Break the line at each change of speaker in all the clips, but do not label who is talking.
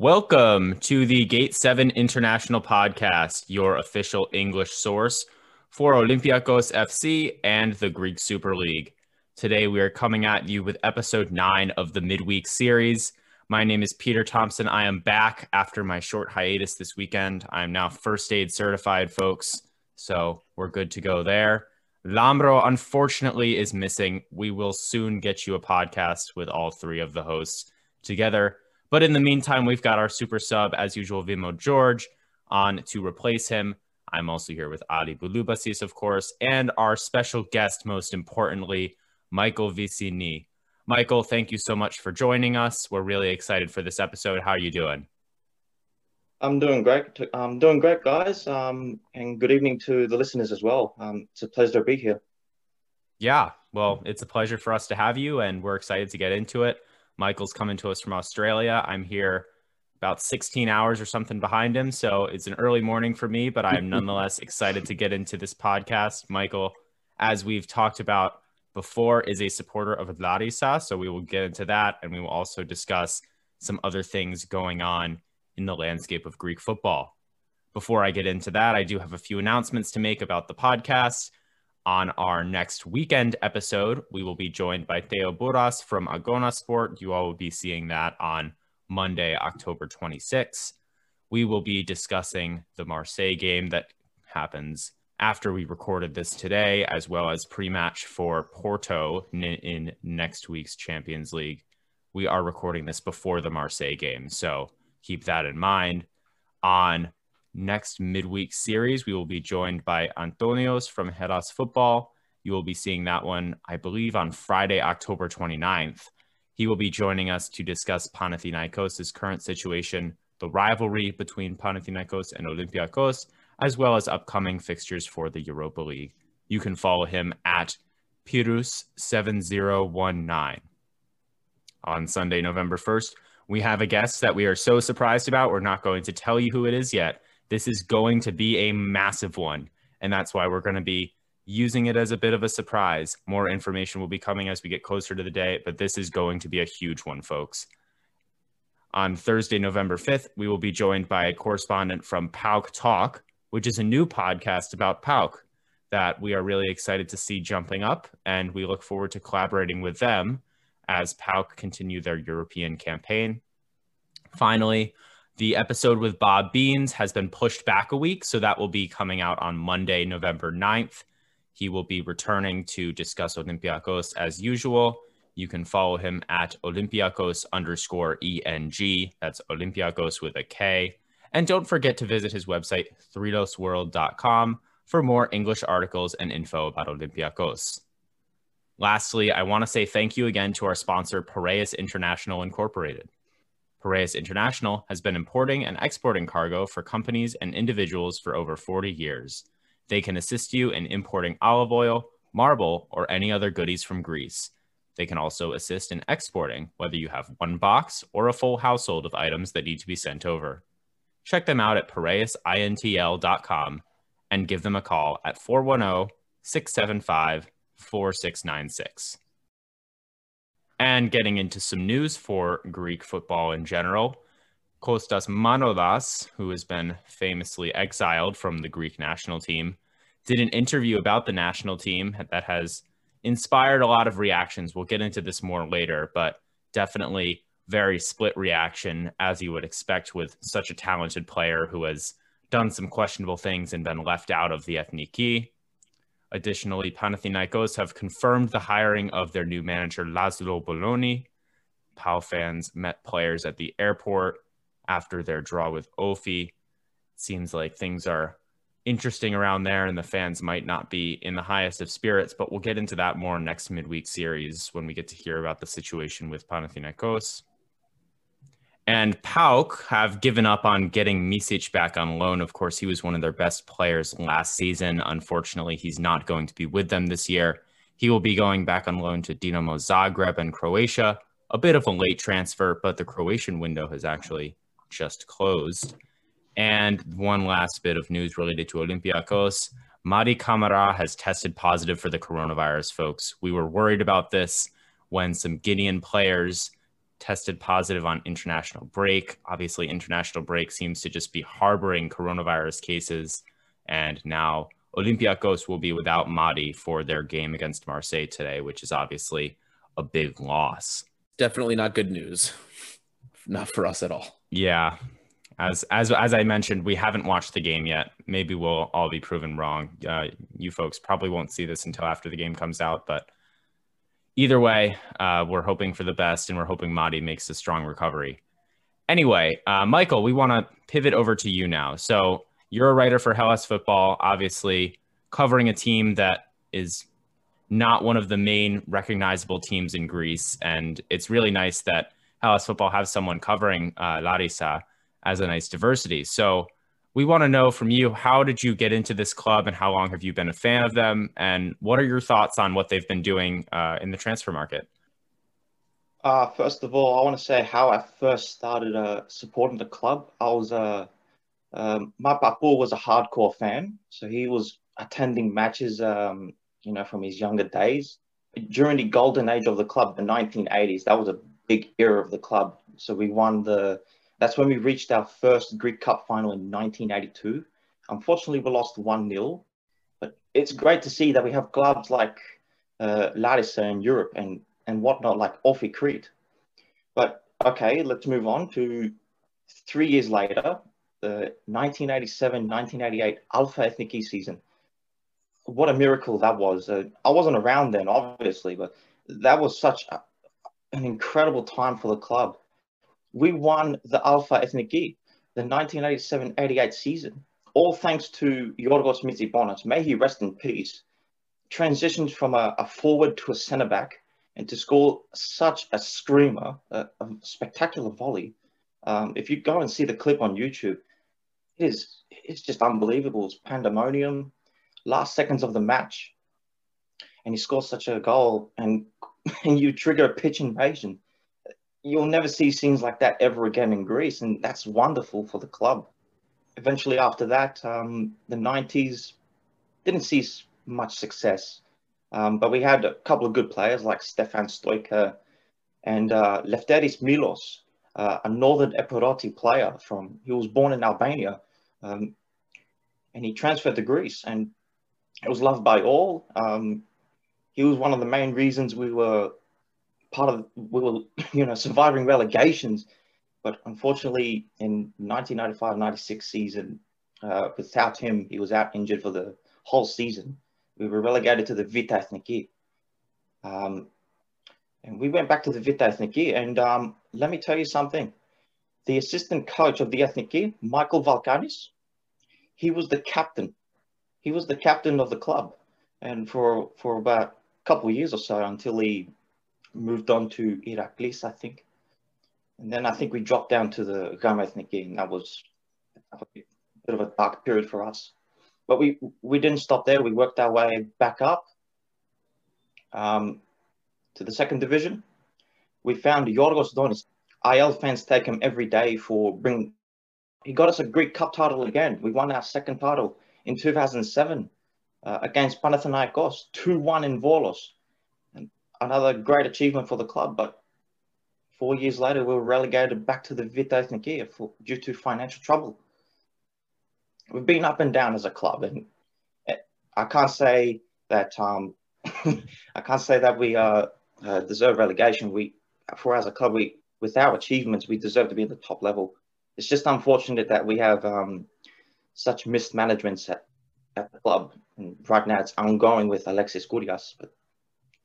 Welcome to the Gate 7 International Podcast, your official English source for Olympiacos FC and the Greek Super League. Today we are coming at you with episode 9 of the midweek series. My name is Peter Thompson. I am back after my short hiatus this weekend. I am now first aid certified, folks, so we're good to go there. Lambro, unfortunately, is missing. We will soon get you a podcast with all three of the hosts together. But in the meantime, we've got our super sub, as usual, Vimo George, on to replace him. I'm also here with Ali Bulubasis, of course, and our special guest, most importantly, Michael Vicini. Michael, thank you so much for joining us. We're really excited for this episode. How are you doing?
I'm doing great. I'm doing great, guys. Um, and good evening to the listeners as well. Um, it's a pleasure to be here.
Yeah, well, it's a pleasure for us to have you, and we're excited to get into it. Michael's coming to us from Australia. I'm here about 16 hours or something behind him. So it's an early morning for me, but I'm nonetheless excited to get into this podcast. Michael, as we've talked about before, is a supporter of Larissa. So we will get into that and we will also discuss some other things going on in the landscape of Greek football. Before I get into that, I do have a few announcements to make about the podcast. On our next weekend episode, we will be joined by Theo Buras from Agona Sport. You all will be seeing that on Monday, October 26th. We will be discussing the Marseille game that happens after we recorded this today, as well as pre match for Porto in, in, next week's Champions League. We are recording this before the Marseille game, so keep that in mind. On next midweek series, we will be joined by Antonios from Hellas Football. You will be seeing that one, I believe, on Friday, October 29th. He will be joining us to discuss Panathinaikos' current situation, the rivalry between Panathinaikos and Olympiacos, as well as upcoming fixtures for the Europa League. You can follow him at Pirus7019. On Sunday, November 1st, we have a guest that we are so surprised about. We're not going to tell you who it is yet, this is going to be a massive one. And that's why we're going to be using it as a bit of a surprise. More information will be coming as we get closer to the day, but this is going to be a huge one, folks. On Thursday, November 5th, we will be joined by a correspondent from PAOK Talk, which is a new podcast about PAOK that we are really excited to see jumping up. And we look forward to collaborating with them as PAOK continue their European campaign. Finally, the episode with Bob Beans has been pushed back a week, so that will be coming out on Monday, November 9th. He will be returning to discuss Olympiacos as usual. You can follow him at Olympiacos underscore ENG. That's Olympiacos with a K. And don't forget to visit his website, thrilosworld.com, for more English articles and info about Olympiacos. Lastly, I want to say thank you again to our sponsor, Piraeus International Incorporated. Piraeus International has been importing and exporting cargo for companies and individuals for over 40 years. They can assist you in importing olive oil, marble, or any other goodies from Greece. They can also assist in exporting, whether you have one box or a full household of items that need to be sent over. Check them out at piraeusintl.com and give them a call at 410 675 4696 and getting into some news for Greek football in general. Kostas Manolas, who has been famously exiled from the Greek national team, did an interview about the national team that has inspired a lot of reactions. We'll get into this more later, but definitely very split reaction, as you would expect with such a talented player who has done some questionable things and been left out of the Ethniki. Additionally, Panathinaikos have confirmed the hiring of their new manager, Laszlo Boloni. PAO fans met players at the airport after their draw with Ofi. Seems like things are interesting around there, and the fans might not be in the highest of spirits, but we'll get into that more next midweek series when we get to hear about the situation with Panathinaikos. And PAOK have given up on getting Micic back on loan. Of course, he was one of their best players last season. Unfortunately, he's not going to be with them this year. He will be going back on loan to Dinamo Zagreb and Croatia. A bit of a late transfer, but the Croatian window has actually just closed. And one last bit of news related to Olympiacos. Mady Camara has tested positive for the coronavirus, folks. We were worried about this when some Guinean players tested positive on international break. Obviously, international break seems to just be harboring coronavirus cases. And now Olympiacos will be without Mady for their game against Marseille today, which is obviously a big loss.
Definitely not good news. Not for us at all.
Yeah. As as as I mentioned, we haven't watched the game yet. Maybe we'll all be proven wrong. Uh, you folks probably won't see this until after the game comes out, but either way, uh, we're hoping for the best and we're hoping Mady makes a strong recovery. Anyway, uh, Michael, we want to pivot over to you now. So you're a writer for Hellas Football, obviously covering a team that is not one of the main recognizable teams in Greece. And it's really nice that Hellas Football has someone covering uh, Larissa as a nice diversity. So we want to know from you how did you get into this club and how long have you been a fan of them? And what are your thoughts on what they've been doing uh, in the transfer market?
Uh, first of all i want to say how i first started uh, supporting the club. I was uh, um, my papa was a hardcore fan so he was attending matches um, you know from his younger days. During the golden age of the club the 1980s that was a big era of the club. So we won the that's when we reached our first Greek Cup final in 1982. Unfortunately, we lost 1 0. But it's great to see that we have clubs like uh, Larissa in Europe and, and whatnot, like OFI Crete. But okay, let's move on to three years later, the 1987 1988 Alpha Ethniki season. What a miracle that was. Uh, I wasn't around then, obviously, but that was such a, an incredible time for the club we won the Alpha Ethniki, the 1987-88 season, all thanks to Yorgos Mitsibonas. May he rest in peace. Transitioned from a, a forward to a centre back and to score such a screamer, a, a spectacular volley. Um, if you go and see the clip on YouTube, it is it's just unbelievable. It's pandemonium. Last seconds of the match, and he scores such a goal, and and you trigger a pitch invasion you'll never see scenes like that ever again in Greece, and that's wonderful for the club. Eventually, after that, um, the 90s didn't see much success, um, but we had a couple of good players like Stefan Stoica and uh, Lefteris Milos, uh, a Northern Epiroti player from, he was born in Albania, um, and he transferred to Greece, and it was loved by all. Um, he was one of the main reasons we were part of we were you know surviving relegations. But unfortunately in 1995-96 season uh, without him he was out injured for the whole season. We were relegated to the Vita Ethniki um, and we went back to the Vita Ethniki and um, let me tell you something. The assistant coach of the Ethniki Michael Valkanis he was the captain. He was the captain of the club. And for for about a couple of years or so until he moved on to Iraklis, I think. And then I think we dropped down to the Gamma Ethniki, and that was a bit of a dark period for us. But we we didn't stop there. We worked our way back up um, to the second division. We found Yorgos Donis. AEL fans take him every day for bring. He got us a Greek Cup title again. We won our second title in 2007 uh, against Panathinaikos, 2-1 in Volos another great achievement for the club. But four years later, we were relegated back to the Vita Ethniki for, due to financial trouble. We've been up and down as a club, and I can't say that um, I can't say that we uh, uh, deserve relegation. We, for as a club, we with our achievements, we deserve to be at the top level. It's just unfortunate that we have um, such mismanagement at, at the club. And right now, it's ongoing with Alexis Kougias, but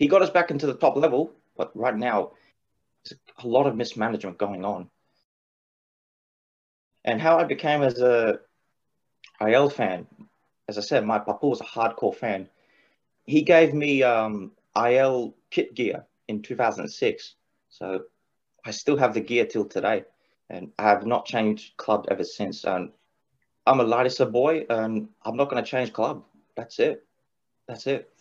he got us back into the top level, but right now there's a lot of mismanagement going on. And how I became as a AEL fan, as I said, my papa was a hardcore fan. He gave me um, AEL kit gear in 2006. So I still have the gear till today. And I have not changed club ever since. And I'm a Larissa boy and I'm not going to change club. That's it. That's it.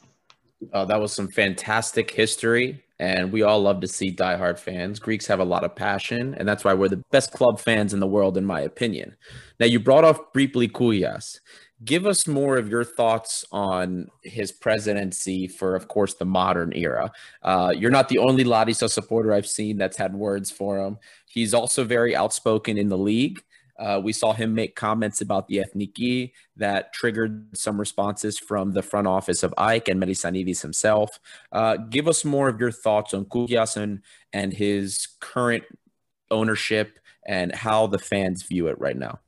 Uh, that was some fantastic history, and we all love to see diehard fans. Greeks have a lot of passion, and that's why we're the best club fans in the world, in my opinion. Now, you brought off briefly Kougias. give us more of your thoughts on his presidency for, of course, the modern era. Uh, you're not the only Larissa supporter I've seen that's had words for him. He's also very outspoken in the league. Uh, we saw him make comments about the Ethniki that triggered some responses from the front office of AEK and Melissanidis himself. Uh, give us more of your thoughts on Kougias and, and his current ownership and how the fans view it right now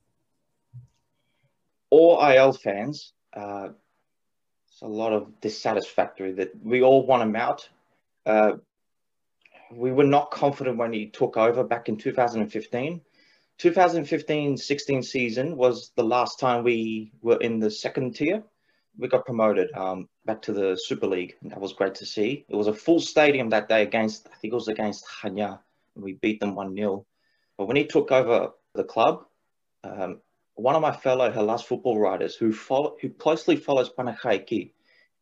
all AEL fans, uh, it's a lot of dissatisfactory that we all want him out. Uh, we were not confident when he took over back in 2015. 2015-16 season was the last time we were in the second tier. We got promoted um, back to the Super League. And that was great to see. It was a full stadium that day against, I think it was against Chania. We beat them 1-0. But when he took over the club, um, one of my fellow Hellas football writers who follow, who closely follows Panachaiki,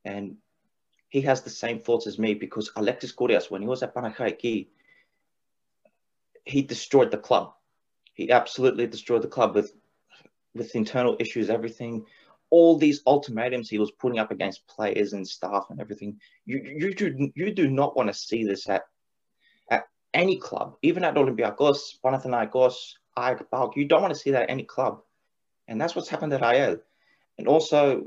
and he has the same thoughts as me because Alexis Kougias, when he was at Panachaiki, he destroyed the club. He absolutely destroyed the club with with internal issues, everything, all these ultimatums he was putting up against players and staff and everything. You you do you do not want to see this at at any club, even at Olympiacos, Panathinaikos, AEK, PAOK. You don't want to see that at any club. And that's what's happened at AEL. And also,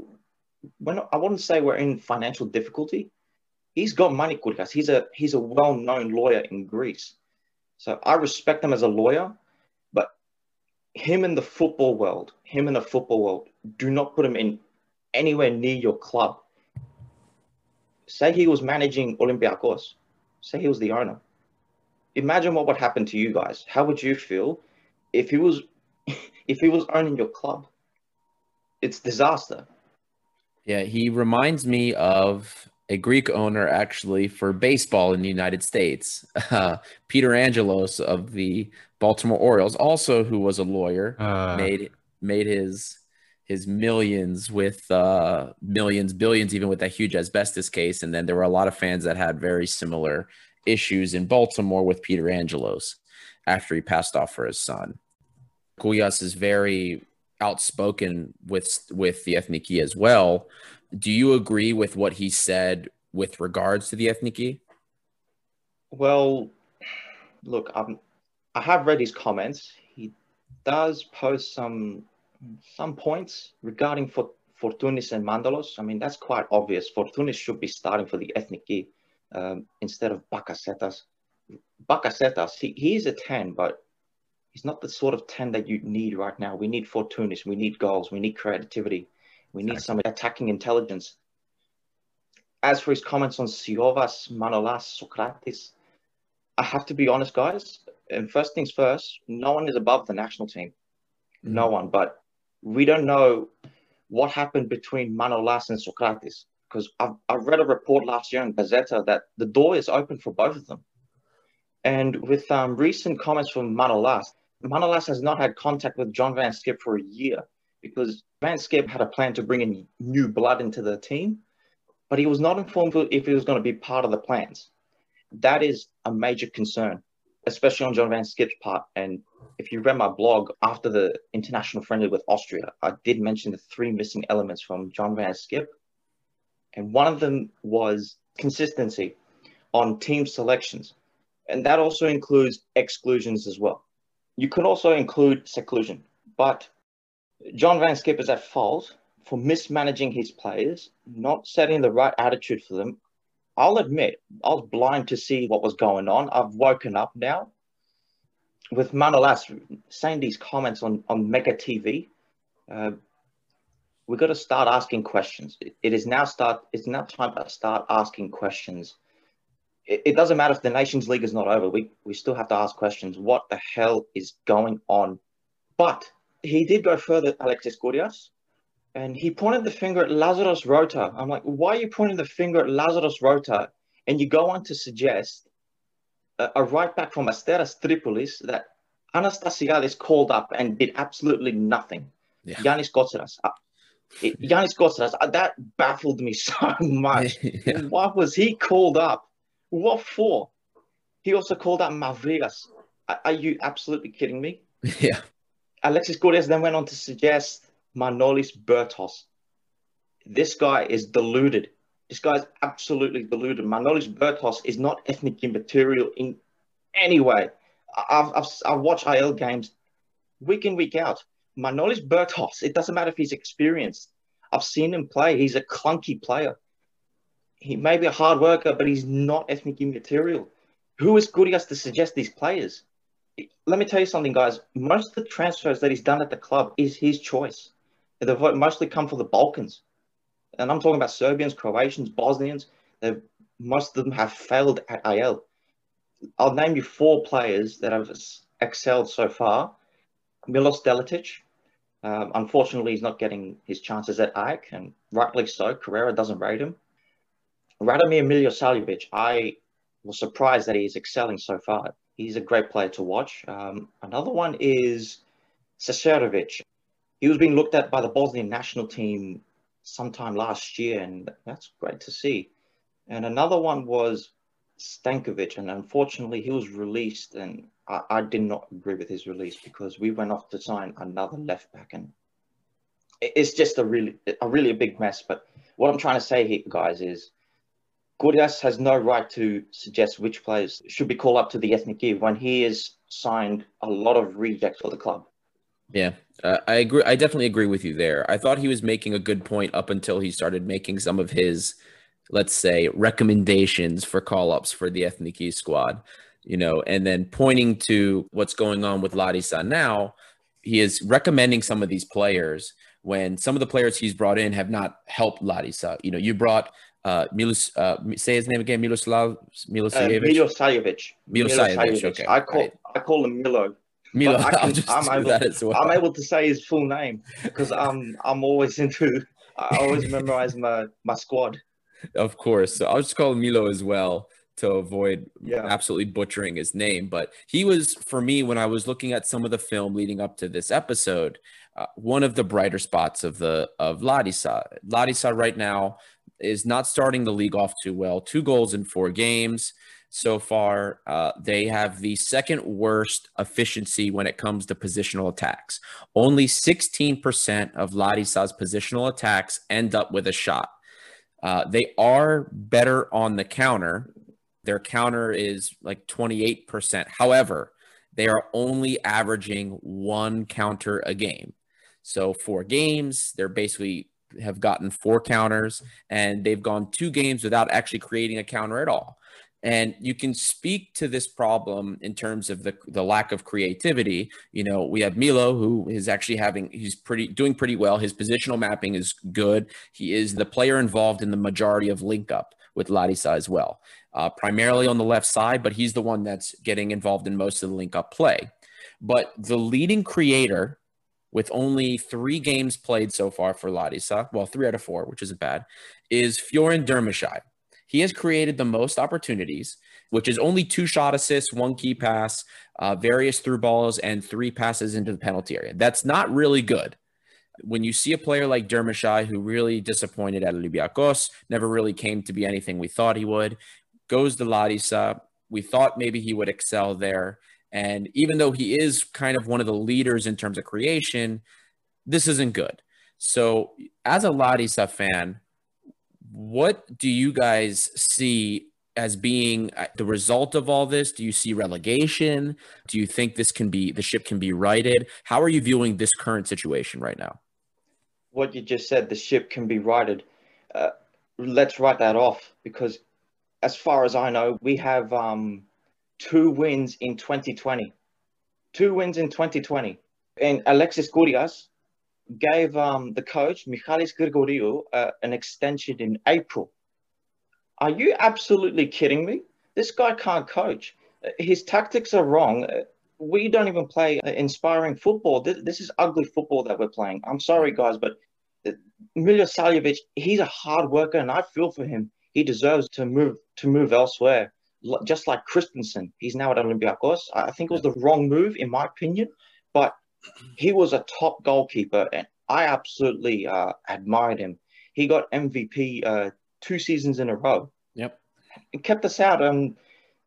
when I wouldn't say we're in financial difficulty, he's got money, Kougias. He's a he's a well-known lawyer in Greece. So I respect him as a lawyer, him in the football world, him in the football world, do not put him in anywhere near your club. Say he was managing Olympiacos. Say he was the owner. Imagine what would happen to you guys. How would you feel if he was if he was owning your club, it's disaster.
Yeah, he reminds me of a Greek owner actually for baseball in the United States, uh, Peter Angelos of the Baltimore Orioles, also who was a lawyer, uh. made made his his millions with uh, millions, billions, even with that huge asbestos case. And then there were a lot of fans that had very similar issues in Baltimore with Peter Angelos after he passed off for his son. Kougias is very outspoken with with the Ethniki as well. Do you agree with what he said with regards to the Ethniki?
Well, look, I'm, I have read his comments. He does post some some points regarding for Fortounis and Mantalos. I mean, that's quite obvious. Fortounis should be starting for the Ethniki um, instead of Bakasetas. Bakasetas, he, he is a 10, but he's not the sort of 10 that you need right now. We need Fortounis. we need goals, we need creativity, we need exactly. some attacking intelligence. As for his comments on Siovas, Manolas, Socrates, I have to be honest, guys. And first things first, no one is above the national team. Mm. No one. But we don't know what happened between Manolas and Socrates. Because I've, I've read a report last year in Gazzetta that the door is open for both of them. And with um, recent comments from Manolas, Manolas has not had contact with John Van Schip for a year because Van Schip had a plan to bring in new blood into the team, but he was not informed if he was going to be part of the plans. That is a major concern, especially on John Van Schip's part. And if you read my blog after the international friendly with Austria, I did mention the three missing elements from John Van Schip. And one of them was consistency on team selections. And that also includes exclusions as well. You could also include seclusion, but John Van Schip is at fault for mismanaging his players, not setting the right attitude for them. I'll admit, I was blind to see what was going on. I've woken up now. With Manolas saying these comments on, on Mega TV, uh, we've got to start asking questions. It, it is now start. It's now time to start asking questions it, it doesn't matter if the Nations League is not over. We we still have to ask questions. What the hell is going on? But he did go further, Alexis Kougias, and he pointed the finger at Lazaros Rota. I'm like, why are you pointing the finger at Lazaros Rota? And you go on to suggest a, a right back from Asteras Tripolis that Anastasiadis called up and did absolutely nothing. Yeah. Yanis Kotsiras. Uh, Yanis Kotsiras, uh, that baffled me so much. yeah. Why was he called up? What for? He also called up Mavrigas. Are, are you absolutely kidding me?
Yeah.
Alexis Kougias then went on to suggest Manolis Bertos. This guy is deluded. This guy is absolutely deluded. Manolis Bertos is not Ethniki material in any way. I've, I've, I've watched AEL games week in, week out. Manolis Bertos, it doesn't matter if he's experienced. I've seen him play. He's a clunky player. He may be a hard worker, but he's not Ethniki material. Who is Kougias to suggest these players? Let me tell you something, guys. Most of the transfers that he's done at the club is his choice. They've mostly come from the Balkans. And I'm talking about Serbians, Croatians, Bosnians. They've, most of them have failed at AEL. I'll name you four players that have excelled so far. Milos Deletic. Um, unfortunately, he's not getting his chances at AEK, and rightly so. Carrera doesn't rate him. Radomir Milosavljevic, I was surprised that he's excelling so far. He's a great player to watch. Um, another one is Seserovic. He was being looked at by the Bosnian national team sometime last year, and that's great to see. And another one was Stankovic, and unfortunately, he was released, and I, I, did not agree with his release because we went off to sign another left back, and it's just a really, a really big mess. But what I'm trying to say here, guys, is Kougias has no right to suggest which players should be called up to the ethnic give when he has signed a lot of rejects for the club.
Yeah, uh, I agree. I definitely agree with you there. I thought he was making a good point up until he started making some of his, let's say, recommendations for call ups for the Ethniki squad, you know, and then pointing to what's going on with Larissa now. He is recommending some of these players when some of the players he's brought in have not helped Larissa. You know, you brought uh, Milos, uh, say his name again, Miloslav
Milosavljevic. Uh, Milosavljevic.
Milosavljevic. Okay. I
call
right.
I call him Milo.
Milo. I can, I'm able, that as well.
I'm able to say his full name because I'm I'm always into. I always memorize my my squad.
Of course, so I'll just call him Milo as well to avoid yeah. absolutely butchering his name. But he was for me when I was looking at some of the film leading up to this episode, uh, one of the brighter spots of the of Larissa. Larissa right now is not starting the league off too well. Two goals in four games so far. Uh, they have the second worst efficiency when it comes to positional attacks. Only 16% of Larissa's positional attacks end up with a shot. Uh, they are better on the counter. Their counter is like 28%. However, they are only averaging one counter a game. So, four games, they're basically have gotten four counters and they've gone two games without actually creating a counter at all. And you can speak to this problem in terms of the, the lack of creativity. You know, we have Milo, who is actually having, he's pretty doing pretty well. His positional mapping is good. He is the player involved in the majority of link up with Larissa as well, uh, primarily on the left side, but he's the one that's getting involved in most of the link up play. But the leading creator with only three games played so far for Larissa, well, three out of four, which isn't bad, is Fiorin Durmishaj. He has created the most opportunities, which is only two shot assists, one key pass, uh, various through balls, and three passes into the penalty area. That's not really good. When you see a player like Durmishaj, who really disappointed at Olympiacos, never really came to be anything we thought he would, goes to Larissa. We thought maybe he would excel there. And even though he is kind of one of the leaders in terms of creation, this isn't good. So, as a Larissa fan, what do you guys see as being uh, the result of all this? Do you see relegation? Do you think this can be the ship can be righted? How are you viewing this current situation right now?
What you just said, the ship can be righted. Uh, let's write that off because, as far as I know, we have um, two wins in 2020. Two wins in 2020. And Alexis Kougias gave um, the coach, Michalis Grigoriou, uh, an extension in April. Are you absolutely kidding me? This guy can't coach. His tactics are wrong. We don't even play inspiring football. This, this is ugly football that we're playing. I'm sorry, guys, but Milosavljevic, he's a hard worker, and I feel for him. He deserves to move to move elsewhere just like Kristinsson, he's now at Olympiacos. I think it was the wrong move, in my opinion, but he was a top goalkeeper, and I absolutely uh, admired him. He got MVP uh, two seasons in a row.
Yep,
and kept us out. Um,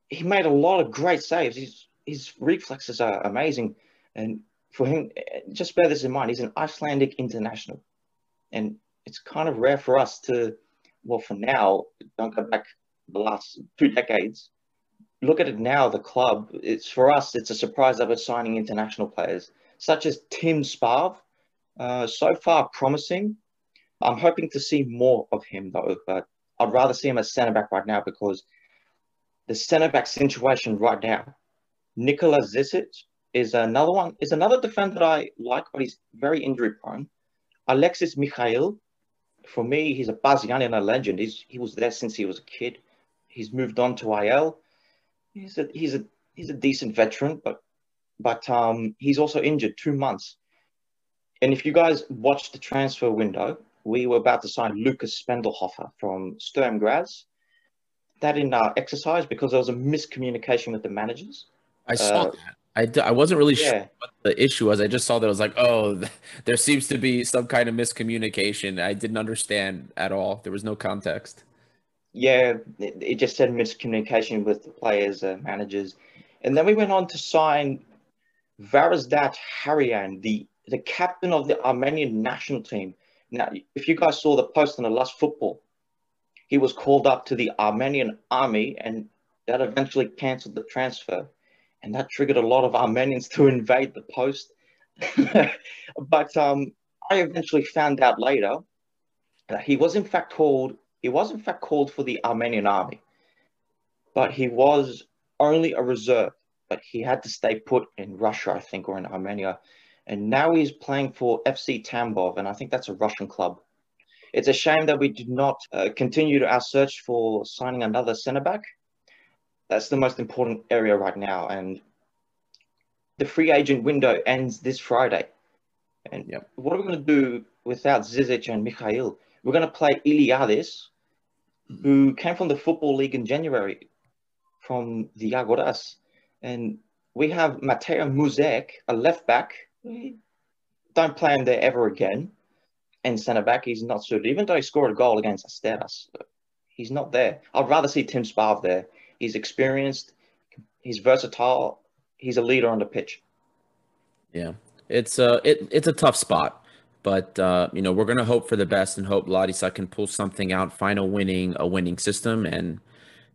he made a lot of great saves. His his reflexes are amazing, and for him, just bear this in mind. He's an Icelandic international, and it's kind of rare for us to, well, for now, don't go back the last two decades. Look at it now. The club. It's for us. It's a surprise that we're signing international players such as Tim Sparv. Uh, so far, promising. I'm hoping to see more of him though, but I'd rather see him as centre back right now because the centre back situation right now, Nikola Zizic is another one, is another defender that I like, but he's very injury prone. Alexis Mikhail, for me, he's a PAS Giannina legend. He's, he was there since he was a kid. He's moved on to AEL. He's a, he's a, he's a decent veteran, but, but um, he's also injured two months. And if you guys watch the transfer window, we were about to sign Lukas Spendlhofer from Sturm Graz. That didn't uh, exercise because there was a miscommunication with the managers.
I saw uh, that. I d- I wasn't really yeah. sure what the issue was. I just saw that it was like, oh, there seems to be some kind of miscommunication. I didn't understand at all. There was no context.
Yeah, it, it just said miscommunication with the players, uh, managers. And then we went on to sign Varazdat Haroyan, the, the captain of the Armenian national team. Now, if you guys saw the post on the last football, he was called up to the Armenian army and that eventually cancelled the transfer and that triggered a lot of Armenians to invade the post. but um, I eventually found out later that he was in fact called he was in fact called for the Armenian army, but he was only a reserve. But he had to stay put in Russia, I think, or in Armenia, and now he's playing for FC Tambov, and I think that's a Russian club. It's a shame that we did not uh, continue our search for signing another centre back that's the most important area right now. And the free agent window ends this Friday. And yep. what are we going to do without Zizic and Mikhail? We're going to play Iliadis, who came from the Football League in January from the Yagoras. And we have Mateo Muzek, a left back. Don't play him there ever again. And centre back, he's not suited. Even though he scored a goal against Asteras, he's not there. I'd rather see Tim Sparv there. He's experienced. He's versatile. He's a leader on the pitch.
Yeah, it's a it, it's a tough spot, but uh, you know we're gonna hope for the best and hope Larissa can pull something out, find a winning a winning system, and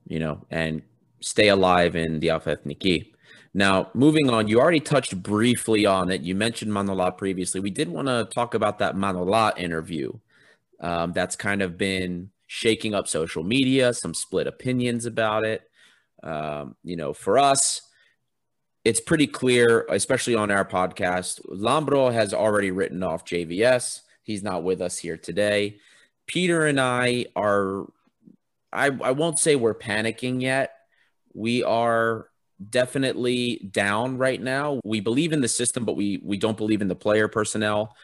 you know and stay alive in the Alpha Ethniki. Now, moving on, you already touched briefly on it. You mentioned Manola previously. We did want to talk about that Manola interview. Um, that's kind of been shaking up social media, some split opinions about it. Um, you know, for us, it's pretty clear, especially on our podcast. Lambro has already written off JVS. He's not with us here today. Peter and I are, I, I won't say we're panicking yet. We are definitely down right now. We believe in the system, but we we don't believe in the player personnel.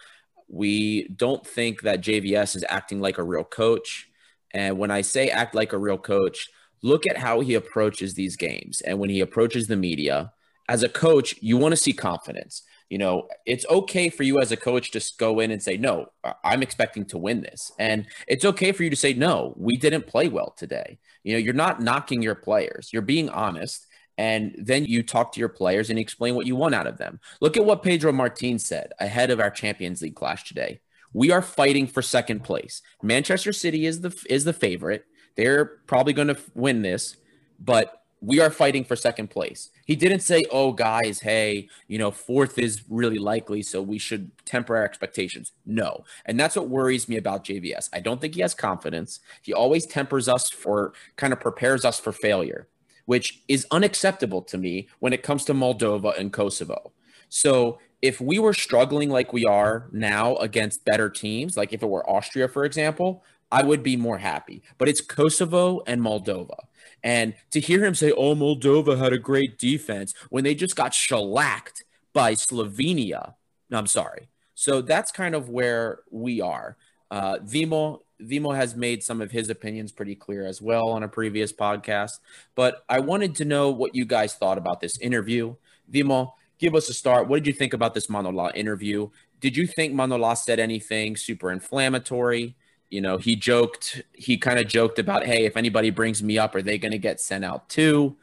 We don't think that JVS is acting like a real coach. And when I say act like a real coach, look at how he approaches these games and when he approaches the media as a coach you want to see confidence you know it's okay for you as a coach to go in and say no i'm expecting to win this. And it's okay for you to say no we didn't play well today. You know you're not knocking your players. You're being honest and then you talk to your players and explain what you want out of them. Look at what pedro martin said ahead of our champions league clash today. We are fighting for second place. Manchester city is the is the favorite. They're probably going to win this, but we are fighting for second place. He didn't say, oh, guys, hey, you know, fourth is really likely, so we should temper our expectations. No. And that's what worries me about JVS. I don't think he has confidence. He always tempers us for kind of prepares us for failure, which is unacceptable to me when it comes to Moldova and Kosovo. So if we were struggling like we are now against better teams, like if it were Austria, for example, I would be more happy. But it's Kosovo and Moldova. And to hear him say, oh, Moldova had a great defense when they just got shellacked by Slovenia. I'm sorry. So that's kind of where we are. Uh, Vimo, Vimo has made some of his opinions pretty clear as well on a previous podcast. But I wanted to know what you guys thought about this interview. Vimo, give us a start. What did you think about this Manola interview? Did you think Manola said anything super inflammatory? You know, he joked, he kind of joked about, hey, if anybody brings me up, are they going to get sent out too?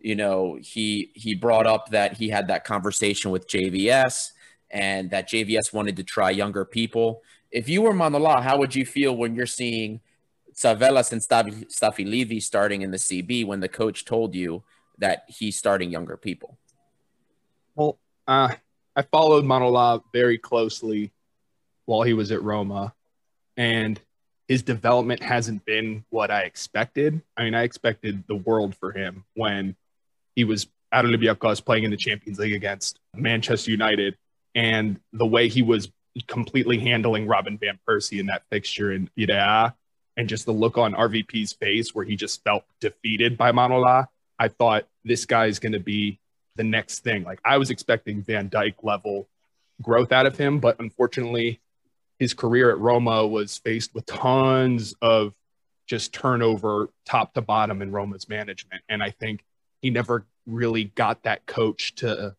You know, he he brought up that he had that conversation with JVS, and that JVS wanted to try younger people. If you were Manola, how would you feel when you're seeing Tsavelas and Stafi Levy starting in the CB when the coach told you that he's starting younger people?
Well, uh, I followed Manola very closely while he was at Roma, and his development hasn't been what I expected. I mean, I expected the world for him when he was out of Olympiacos playing in the Champions League against Manchester United, and the way he was completely handling Robin van Persie in that fixture in Piraeus, and just the look on RVP's face where he just felt defeated by Manola. I thought this guy is going to be the next thing. Like I was expecting Van Dijk level growth out of him, but unfortunately, his career at Roma was faced with tons of just turnover top to bottom in Roma's management. And I think he never really got that coach to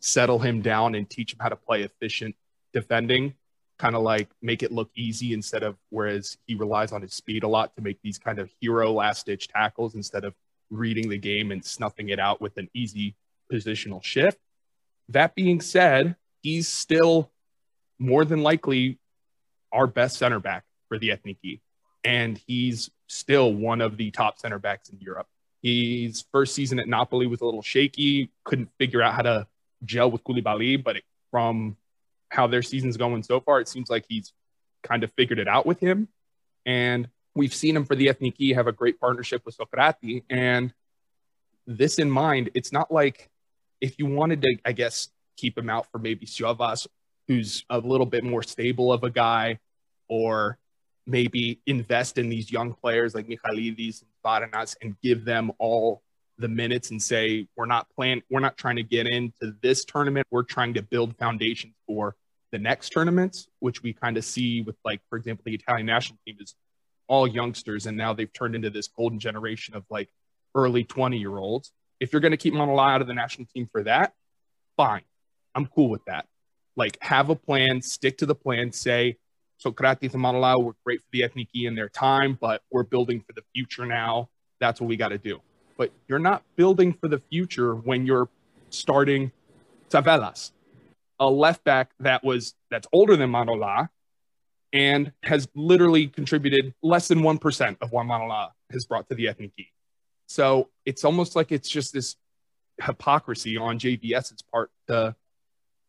settle him down and teach him how to play efficient defending, kind of like make it look easy instead of whereas he relies on his speed a lot to make these kind of hero last ditch tackles instead of reading the game and snuffing it out with an easy positional shift. That being said, he's still more than likely our best center back for the Ethniki. And he's still one of the top center backs in Europe. His first season at Napoli was a little shaky, couldn't figure out how to gel with Koulibaly, but it, from how their season's going so far, it seems like he's kind of figured it out with him. And we've seen him for the Ethniki have a great partnership with Sokrati. And this in mind, it's not like if you wanted to, I guess, keep him out for maybe Siovas, who's a little bit more stable of a guy, or maybe invest in these young players like Michalidis and Varanas and give them all the minutes and say we're not playing we're not trying to get into this tournament we're trying to build foundations for the next tournaments which we kind of see with like for example the italian national team is all youngsters and now they've turned into this golden generation of like early 20 year olds if you're going to keep Manola out of the national team for that, fine. I'm cool with that. Like, have a plan, stick to the plan, say, Socrates and Manola were great for the Ethniki in their time, but we're building for the future now. That's what we got to do. But you're not building for the future when you're starting Tsavelas, a left back that was that's older than Manola and has literally contributed less than 1% of what Manola has brought to the Ethniki. So it's almost like it's just this hypocrisy on JVS's part to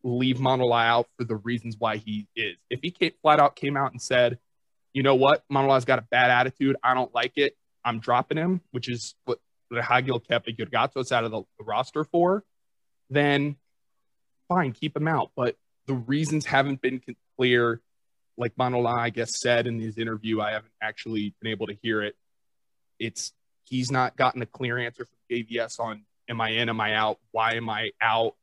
leave Manola out for the reasons why he is. If he came, flat out came out and said, you know what, Manola's got a bad attitude, I don't like it, I'm dropping him, which is what Rehhagel kept Georgatos out of the, roster for, then fine, keep him out. But the reasons haven't been clear. Like Manola, I guess, said in his interview, I haven't actually been able to hear it. It's he's not gotten a clear answer from JVS on am I in, am I out, why am I out?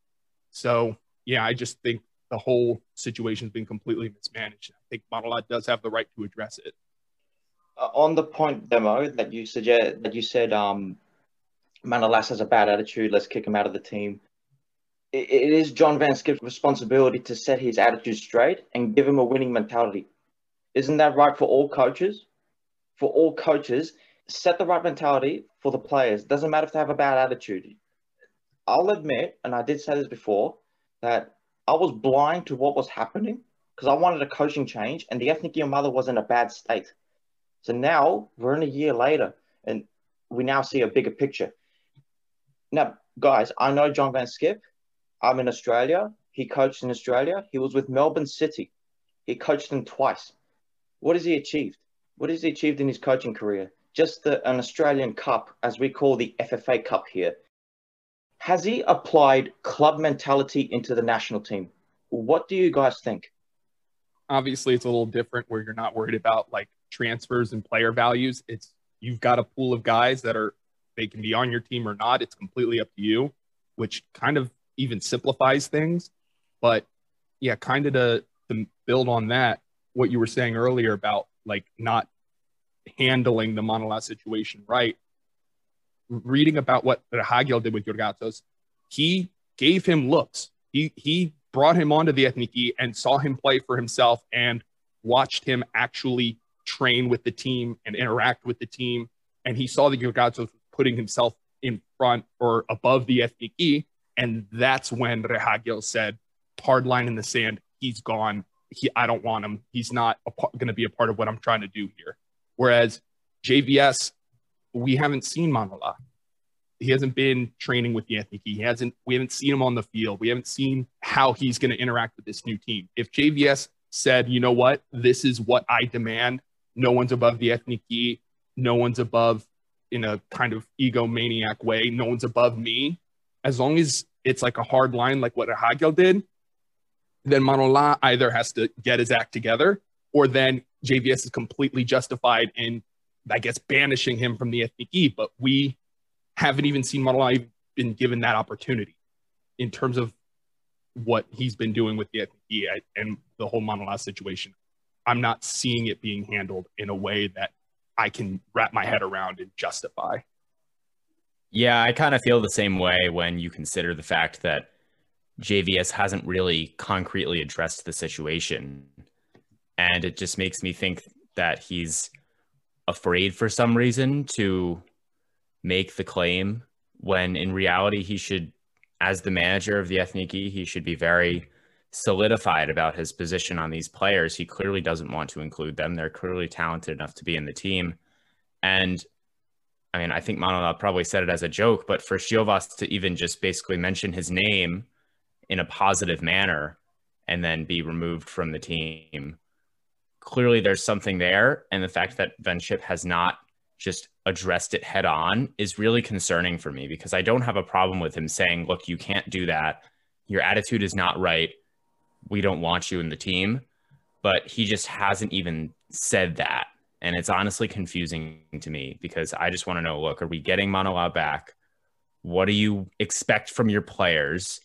So yeah, I just think the whole situation's been completely mismanaged. I think Manola does have the right to address it.
Uh, on the point demo that you suggest that you said um Manolas has a bad attitude, let's kick him out of the team. it, it is John Van Schip's responsibility to set his attitude straight and give him a winning mentality. Isn't that right for all coaches? For all coaches, set the right mentality for the players. Doesn't matter if they have a bad attitude. I'll admit, and I did say this before, that I was blind to what was happening because I wanted a coaching change, and the ethnic mother was in a bad state. So now we're in a year later, and we now see a bigger picture. Now, guys, I know John Van Schip. I'm in Australia. He coached in Australia. He was with Melbourne City. He coached them twice. What has he achieved? What has he achieved in his coaching career? just the, an Australian Cup, as we call the FFA Cup here. Has he applied club mentality into the national team? What do you guys think?
Obviously, it's a little different where you're not worried about like transfers and player values. It's you've got a pool of guys that are they can be on your team or not. It's completely up to you, which kind of even simplifies things. But yeah, kind of to, to build on that, what you were saying earlier about like not handling the Manola situation right. Reading about what Hagel did with Georgatos, he gave him looks. He he brought him onto the Ethniki and saw him play for himself and watched him actually train with the team and interact with the team. And he saw that Georgatos putting himself in front or above the Ethniki. And that's when Rehhagel said, hard line in the sand. He's gone. He, I don't want him. He's not going to be a part of what I'm trying to do here. Whereas JVS, we haven't seen Manola. He hasn't been training with the Ethniki. He hasn't. We haven't seen him on the field. We haven't seen how he's going to interact with this new team. If JVS said, you know what, this is what I demand. No one's above the Ethniki. No one's above in a kind of egomaniac way. No one's above me. As long as it's like a hard line, like what Hagel did, then Manola either has to get his act together or then JVS is completely justified in, I guess, banishing him from the Ethniki. But we haven't even seen Manola been given that opportunity in terms of what he's been doing with the Ethniki and the whole Manola situation. I'm not seeing it being handled in a way that I can wrap my head around and justify.
Yeah, I kind of feel the same way when you consider the fact that JVS hasn't really concretely addressed the situation. And it just makes me think that he's afraid for some reason to make the claim when in reality he should as the manager of the Ethniki, he should be very solidified about his position on these players. He clearly doesn't want to include them. They're clearly talented enough to be in the team. And I mean, I think Manola probably said it as a joke, but for Siovas to even just basically mention his name in a positive manner and then be removed from the team, clearly there's something there. And the fact that Van Schip has not just addressed it head on is really concerning for me because I don't have a problem with him saying, look, you can't do that. Your attitude is not right. We don't want you in the team. But he just hasn't even said that. And it's honestly confusing to me because I just want to know look, are we getting Manola back? What do you expect from your players?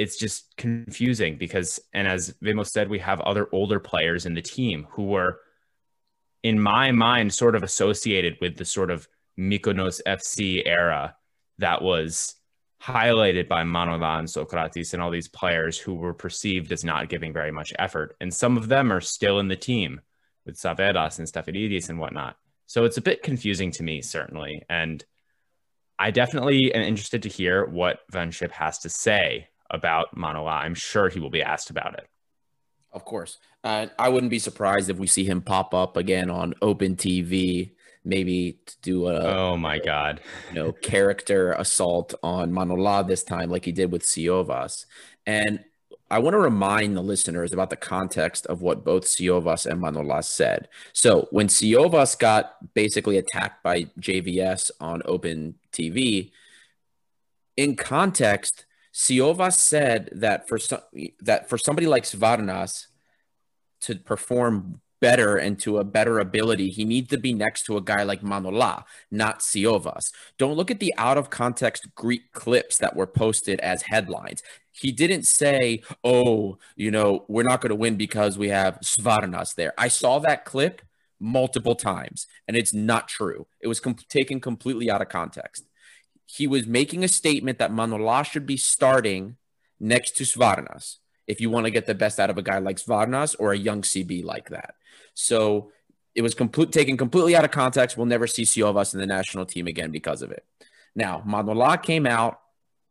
It's just confusing because, and as Vimos said, we have other older players in the team who were in my mind, sort of associated with the sort of Mykonos FC era that was highlighted by Manola and Socrates and all these players who were perceived as not giving very much effort. And some of them are still in the team with Tsavelas and Stafylidis and whatnot. So it's a bit confusing to me, certainly. And I definitely am interested to hear what Van Schip has to say about Manola. I'm sure he will be asked about it.
Of course. Uh, I wouldn't be surprised if we see him pop up again on Open TV, maybe to do a
oh my god,
you know, character assault on Manola this time, like he did with Siovas. And I want to remind the listeners about the context of what both Siovas and Manola said. So when Siovas got basically attacked by JVS on Open TV, in context, Siovas said that for some that for somebody like Svarnas to perform better and to a better ability, he needs to be next to a guy like Manola, not Siovas. Don't look at the out of context Greek clips that were posted as headlines. He didn't say, "Oh, you know, we're not going to win because we have Svarnas there." I saw that clip multiple times, and it's not true. It was com- taken completely out of context he was making a statement that Manola should be starting next to Svarnas if you want to get the best out of a guy like Svarnas or a young CB like that. So it was complete, taken completely out of context. We'll never see Siovas in the national team again because of it. Now, Manola came out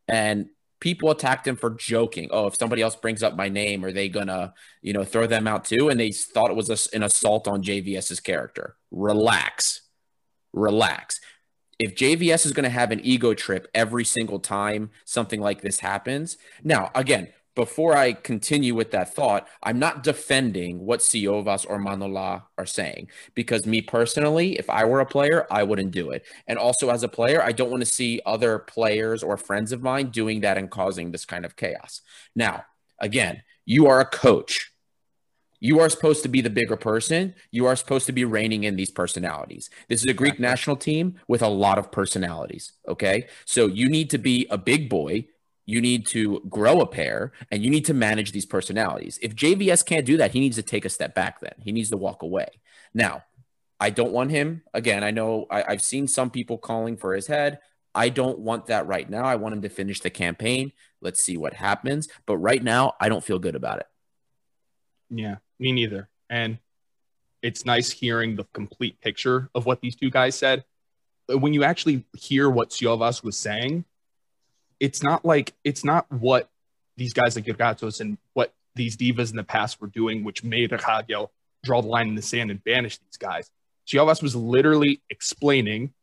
and people attacked him for joking. Oh, if somebody else brings up my name, are they gonna, you know, throw them out too? And they thought it was a, an assault on JVS's character. Relax, relax if JVS is going to have an ego trip every single time something like this happens. Now, again, before I continue with that thought, I'm not defending what Siovas or Manola are saying because me personally, if I were a player, I wouldn't do it. And also as a player, I don't want to see other players or friends of mine doing that and causing this kind of chaos. Now, again, you are a coach. You are supposed to be the bigger person. You are supposed to be reining in these personalities. This is a Greek national team with a lot of personalities. Okay. So you need to be a big boy. You need to grow a pair and you need to manage these personalities. If JVS can't do that, he needs to take a step back then. He needs to walk away. Now, I don't want him. Again, I know I, I've seen some people calling for his head. I don't want that right now. I want him to finish the campaign. Let's see what happens. But right now, I don't feel good about it.
Yeah, me neither. And it's nice hearing the complete picture of what these two guys said. When you actually hear what Siovas was saying, it's not like it's not what these guys like Gatos and what these divas in the past were doing, which made Hagel draw the line in the sand and banish these guys. Siovas was literally explaining,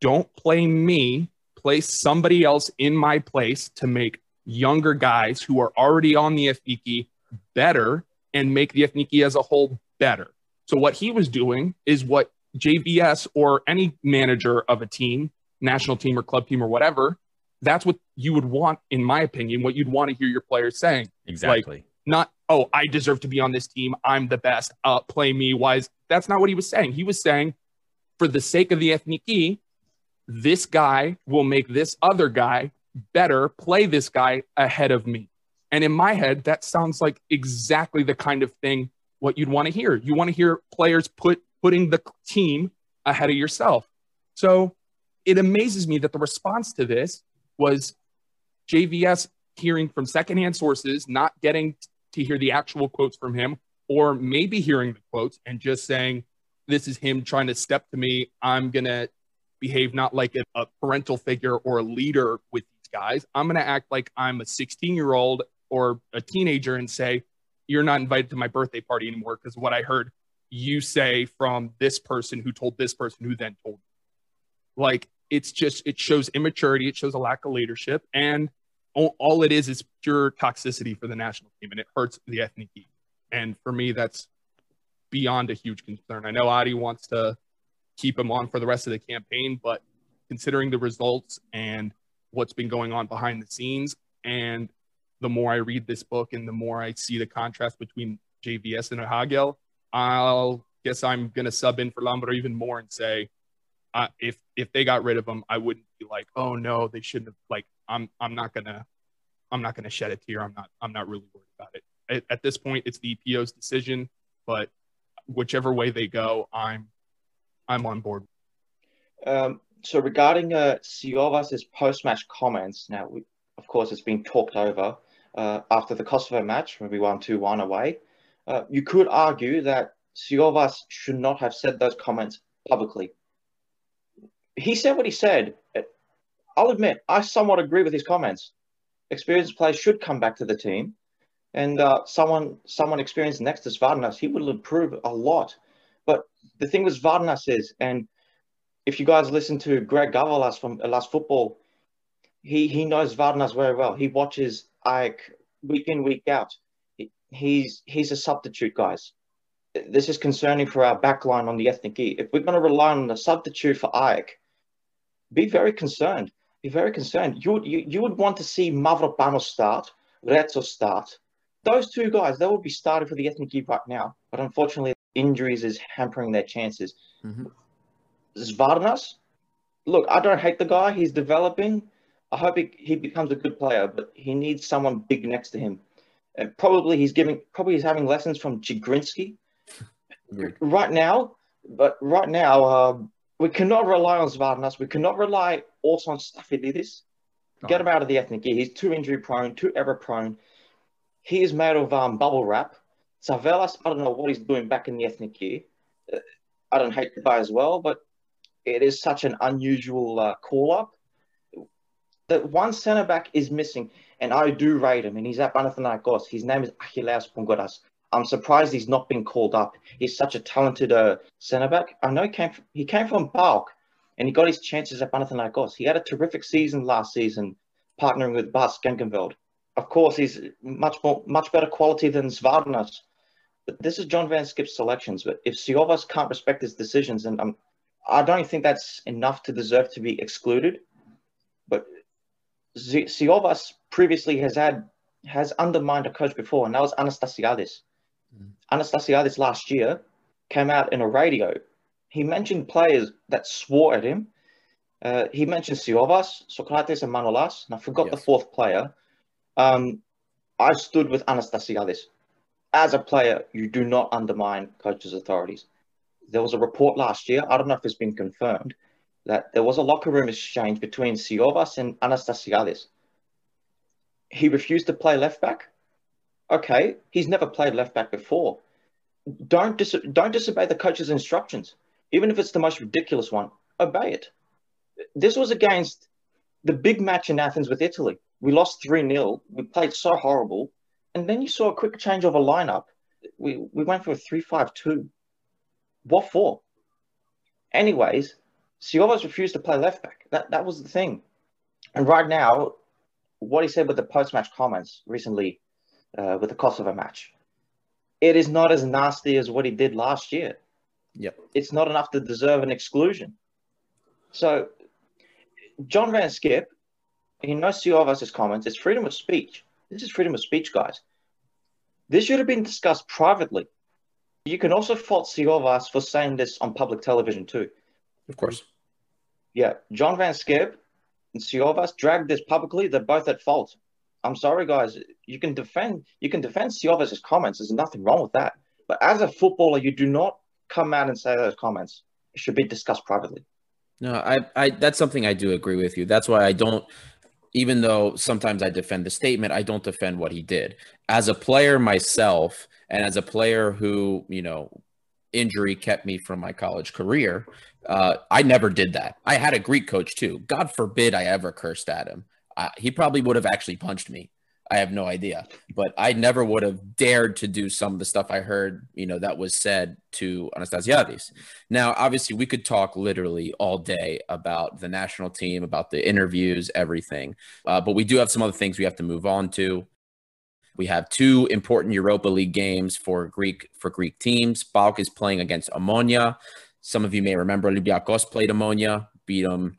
don't play me, play somebody else in my place to make younger guys who are already on the Ethniki better and make the Ethniki as a whole better. So what he was doing is what JVS or any manager of a team, national team or club team or whatever, that's what you would want, in my opinion, what you'd want to hear your players saying.
Exactly.
Like, not, oh, I deserve to be on this team. I'm the best. Uh, play me. Wise. That's not what he was saying. He was saying, for the sake of the Ethniki, this guy will make this other guy better, play this guy ahead of me. And in my head, that sounds like exactly the kind of thing what you'd want to hear. You want to hear players put putting the team ahead of yourself. So it amazes me that the response to this was JVS hearing from secondhand sources, not getting to hear the actual quotes from him, or maybe hearing the quotes and just saying, This is him trying to step to me. I'm going to behave not like a, a, parental figure or a leader with these guys. I'm going to act like I'm a 16 year old or a teenager and say, You're not invited to my birthday party anymore because what I heard you say from this person who told this person who then told. Like, it's just it shows immaturity it shows a lack of leadership and all, all, it is is pure toxicity for the national team and it hurts the Ethniki and for me that's beyond a huge concern i know adi wants to keep him on for the rest of the campaign but considering the results and what's been going on behind the scenes and the more i read this book and the more i see the contrast between jvs and hagel i'll guess i'm going to sub in for Lambro even more and say uh, if if they got rid of him, I wouldn't be like, oh no, they shouldn't have. Like, I'm I'm not gonna I'm not gonna shed a tear. I'm not I'm not really worried about it. At, at this point, it's the EPO's decision, but whichever way they go, I'm I'm on board.
Um, so regarding uh, Siovas's post-match comments, now we, of course it's been talked over uh, after the Kosovo match when we won two one away. Uh, you could argue that Siovas should not have said those comments publicly he said what he said. I'll admit, I somewhat agree with his comments. Experienced players should come back to the team, and uh, someone someone experienced next to Svardanas, he will improve a lot. But the thing with Svardanas is, and if you guys listen to Greg Gavalas from Last Football, he he knows Svardanas very well. He watches AEK week in week out. He's he's a substitute, guys. This is concerning for our backline on the Ethniki. If we're going to rely on the substitute for AEK, be very concerned. Be very concerned. You would you, you would want to see Mavropanos start, Retso start. Those two guys, they would be starting for the Ethniki right now. But unfortunately, injuries is hampering their chances. Mm-hmm. Svardanas, look, I don't hate the guy. He's developing. I hope he, he becomes a good player, but he needs someone big next to him. And probably he's giving, probably he's having lessons from Chigrinsky right now. But right now, uh, we cannot rely on Svardanas. We cannot rely also on Stafylidis. No. Get him out of the Ethniki. He's too injury prone, too ever prone. He is made of um, bubble wrap. Tsavelas, I don't know what he's doing back in the Ethniki. Uh, I don't hate the guy as well, but it is such an unusual uh, call up. That one centre back is missing, and I do rate him, and he's at Panathinaikos. His name is Achilleas Poungouras. I'm surprised he's not been called up. He's such a talented uh, centre back. I know he came from, he came from PAOK and he got his chances at Panathinaikos. He had a terrific season last season, partnering with Bart Schenkeveld. Of course, he's much more much better quality than Svardanas. But this is John Van Schip's selections. But if Siovas can't respect his decisions, and um, I don't think that's enough to deserve to be excluded. But Siovas previously has had has undermined a coach before, and that was Anastasiadis. Mm. Anastasiadis last year came out in a radio. He mentioned players that swore at him. Uh, he mentioned Siovas, Socrates, and Manolas, and I forgot yes. the fourth player. Um, I stood with Anastasiadis. As a player, you do not undermine coaches' authorities. There was a report last year, I don't know if it's been confirmed, that there was a locker room exchange between Siovas and Anastasiadis. He refused to play left back okay, he's never played left back before. Don't dis- don't disobey the coach's instructions, even if it's the most ridiculous one. Obey it. This was against the big match in Athens with Italy. We lost 3 0. We played so horrible. And then you saw a quick change of a lineup. We, we went for a 3 5 2. What for? Anyways, Siovas refused to play left back. That, that was the thing. And right now, what he said with the post match comments recently uh, with the Kosovo match, it is not as nasty as what he did last year.
Yep.
It's not enough to deserve an exclusion. So, John Van Schip, he knows Siovas' comments. It's freedom of speech. This is freedom of speech, guys. This should have been discussed privately. You can also fault Siovas for saying this on public television too.
Of course.
Yeah, John Van Schip and Siovas dragged this publicly. They're both at fault. I'm sorry, guys. You can defend you can defend Siovas' comments. There's nothing wrong with that. But as a footballer, you do not come out and say those comments. It should be discussed privately.
No, I, I that's something I do agree with you. That's why I don't even though sometimes I defend the statement, I don't defend what he did. As a player myself, and as a player who, you know, injury kept me from my college career, uh, I never did that. I had a Greek coach too. God forbid I ever cursed at him. Uh, he probably would have actually punched me. I have no idea, but I never would have dared to do some of the stuff I heard, you know, that was said to Anastasiadis. Now, obviously, we could talk literally all day about the national team, about the interviews, everything, uh, but we do have some other things we have to move on to. We have two important Europa League games for Greek for Greek teams. PAOK is playing against Omonia. Some of you may remember Olympiacos played Omonia, beat them,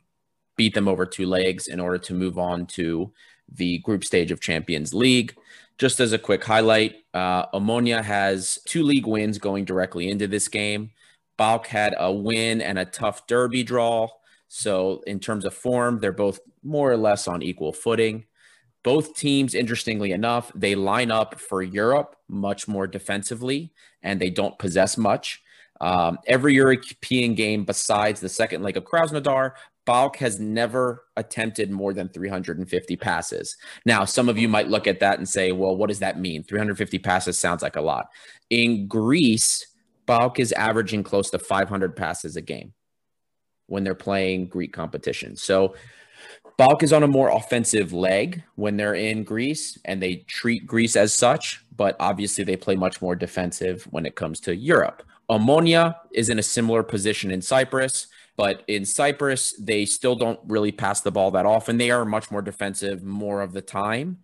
beat them over two legs in order to move on to the group stage of Champions League. Just as a quick highlight, uh, Omonia has two league wins going directly into this game. PAOK had a win and a tough derby draw. So, in terms of form, they're both more or less on equal footing. Both teams, interestingly enough, they line up for Europe much more defensively and they don't possess much. Um, every European game besides the second leg of Krasnodar, PAOK has never attempted more than 350 passes. Now, some of you might look at that and say, well, what does that mean? 350 passes sounds like a lot. In Greece, PAOK is averaging close to 500 passes a game when they're playing Greek competition. So, PAOK is on a more offensive leg when they're in Greece and they treat Greece as such, but obviously they play much more defensive when it comes to Europe. Omonia is in a similar position in Cyprus. But in Cyprus, they still don't really pass the ball that often. They are much more defensive more of the time.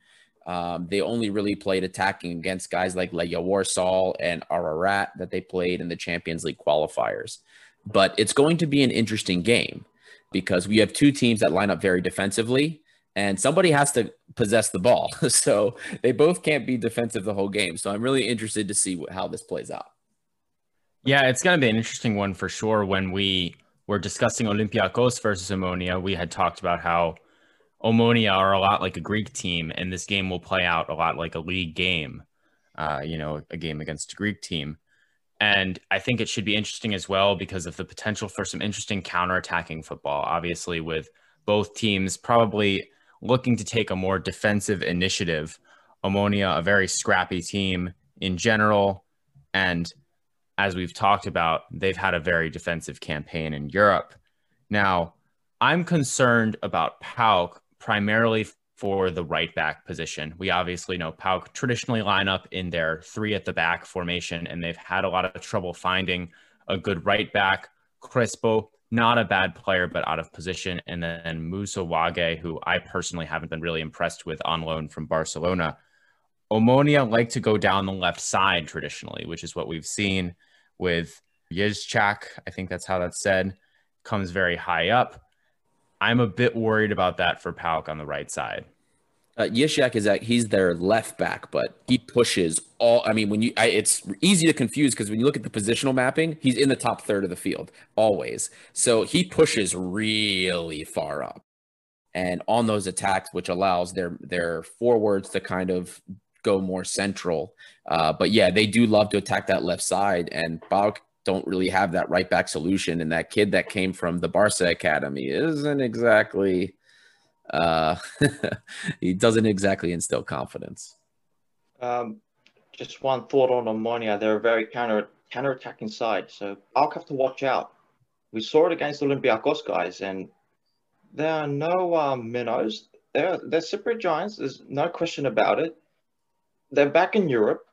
Um, they only really played attacking against guys like Legia Warsaw and Ararat that they played in the Champions League qualifiers. But it's going to be an interesting game because we have two teams that line up very defensively and somebody has to possess the ball. so they both can't be defensive the whole game. So I'm really interested to see how this plays out.
Yeah, it's going to be an interesting one for sure when we we're discussing Olympiacos versus Omonia, we had talked about how Omonia are a lot like a Greek team, and this game will play out a lot like a league game, uh, you know, a game against a Greek team. And I think it should be interesting as well because of the potential for some interesting counterattacking football. Obviously, with both teams probably looking to take a more defensive initiative. Omonia, a very scrappy team in general, and as we've talked about, they've had a very defensive campaign in Europe. Now, I'm concerned about PAOK primarily for the right back position. We obviously know PAOK traditionally line up in their three at the back formation, and they've had a lot of trouble finding a good right back. Crespo, not a bad player, but out of position. And then Moussa Wagué, who I personally haven't been really impressed with on loan from Barcelona. Omonia like to go down the left side traditionally, which is what we've seen with Yezchak. I think that's how that's said. Comes very high up. I'm a bit worried about that for PAOK on the right side.
Uh, Yishak is that he's their left back, but he pushes all. I mean, when you, I, it's easy to confuse because when you look at the positional mapping, he's in the top third of the field always. So he pushes really far up, and on those attacks, which allows their their forwards to kind of go more central. Uh, but yeah, they do love to attack that left side, and PAOK don't really have that right back solution. And that kid that came from the Barca academy isn't exactly. Uh, he doesn't exactly instill confidence.
Um, just one thought on Omonia. They're a very counter counter attacking side, so I'll have to watch out. We saw it against Olympiacos guys, and there are no um, minnows they're they're Cypriot Giants. There's no question about it. They're back in Europe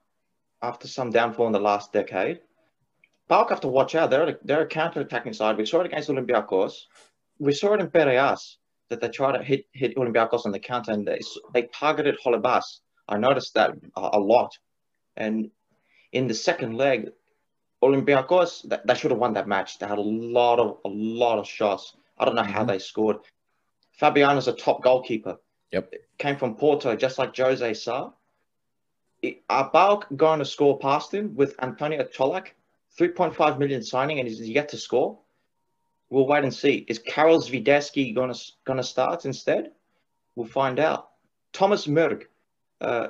after some downfall in the last decade. PAOK have to watch out. They're a, they're a counter-attacking side. We saw it against Olympiacos. We saw it in Piraeus that they tried to hit hit Olympiacos on the counter and they they targeted Holebas. I noticed that a, a lot. And in the second leg, Olympiacos they, they should have won that match. They had a lot of a lot of shots. I don't know how
Mhm.
they scored. Fabiano's a top goalkeeper.
Yep.
Came from Porto, just like Jose Sa. Are going to score past him with Antonio Colak? 3.5 million signing and he's yet to score. We'll wait and see. Is Karol Swiderski going to to start instead? We'll find out. Thomas Murg, uh,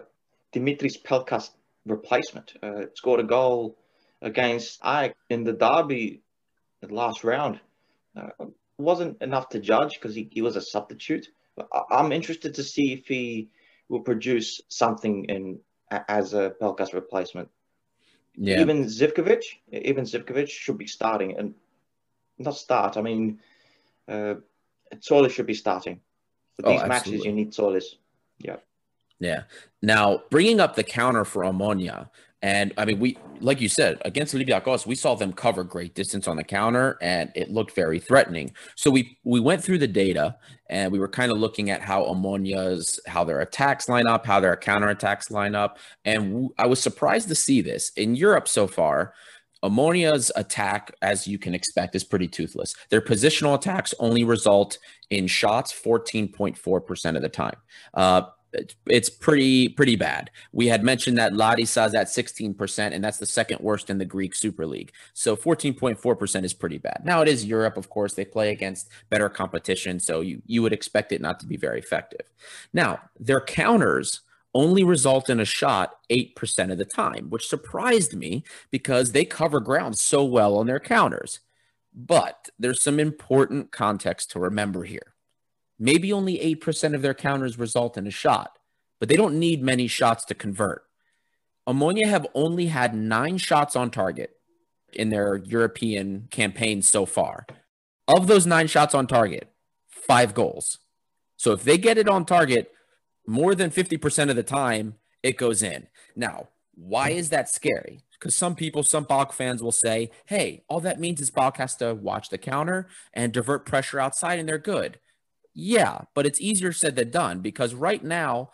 Dimitris Pelkas replacement, uh, scored a goal against Ajax in the derby, the last round. Uh, wasn't enough to judge because he, he was a substitute. But I, I'm interested to see if he will produce something in as a Pelkas replacement.
Yeah.
Even Zivkovic, even Zivkovic should be starting and not start. I mean, uh, Solis should be starting. For
Oh,
these matches, you need Solis.
Yeah. Yeah. Now, bringing up the counter for Omonia, and I mean, we, like you said, against Olympiacos, we saw them cover great distance on the counter, and it looked very threatening. So we we went through the data, and we were kind of looking at how Omonia's, how their attacks line up, how their counter attacks line up, and I was surprised to see this in Europe so far. Omonia's attack, as you can expect, is pretty toothless. Their positional attacks only result in shots 14.4% of the time. Uh, it's- pretty pretty bad. We had mentioned that Larissa's at 16%, and that's the second worst in the Greek Super League. So 14.4% is pretty bad. Now it is Europe, of course. They play against better competition, so you you would expect it not to be very effective. Now, their counters only result in a shot 8% of the time, which surprised me because they cover ground so well on their counters. But there's some important context to remember here. Maybe only 8% of their counters result in a shot, but they don't need many shots to convert. Omonia have only had nine shots on target in their European campaign so far. Of those nine shots on target, five goals. So if they get it on target more than 50% of the time, it goes in. Now, why is that scary? Because some people, some PAOK fans will say, hey, all that means is PAOK has to watch the counter and divert pressure outside and they're good. Yeah, but it's easier said than done because right now,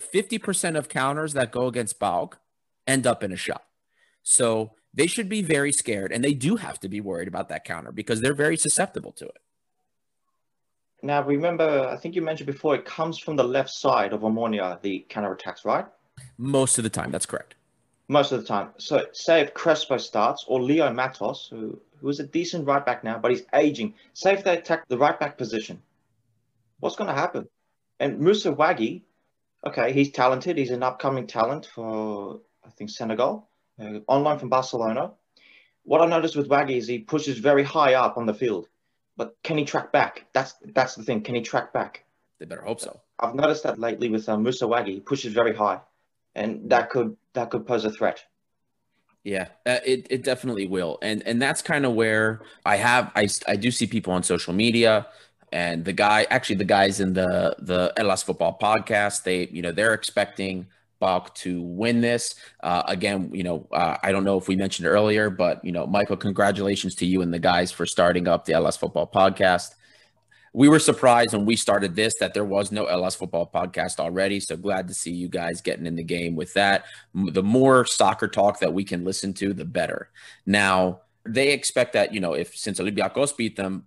50% of counters that go against PAOK end up in a shot. So they should be very scared and they do have to be worried about that counter because they're very susceptible to it.
Now, remember, I think you mentioned before, it comes from the left side of Omonia, the counterattacks, right?
Most of the time, that's correct.
Most of the time. So, say if Crespo starts or Leo Matos, who, who is a decent right back now, but he's aging, say if they attack the right back position, what's going to happen? And Moussa Wagué, okay, he's talented. He's an upcoming talent for, I think, Senegal, uh, online from Barcelona. What I noticed with Wagué is he pushes very high up on the field, but can he track back? That's that's the thing. Can he track back?
They better hope so.
I've noticed that lately with um, Moussa Wagué, he pushes very high, and that could that could pose a threat.
Yeah, uh, it, it definitely will. And and that's kind of where I have I, I do see people on social media and the guy actually the guys in the the LS football podcast they you know they're expecting PAOK to win this. Uh, again, you know, uh, I don't know if we mentioned earlier, but you know, Michael, congratulations to you and the guys for starting up the LS football podcast. We were surprised when we started this that there was no LS football podcast already. So glad to see you guys getting in the game with that. The more soccer talk that we can listen to, the better. Now, they expect that, you know, if since Olympiacos beat them,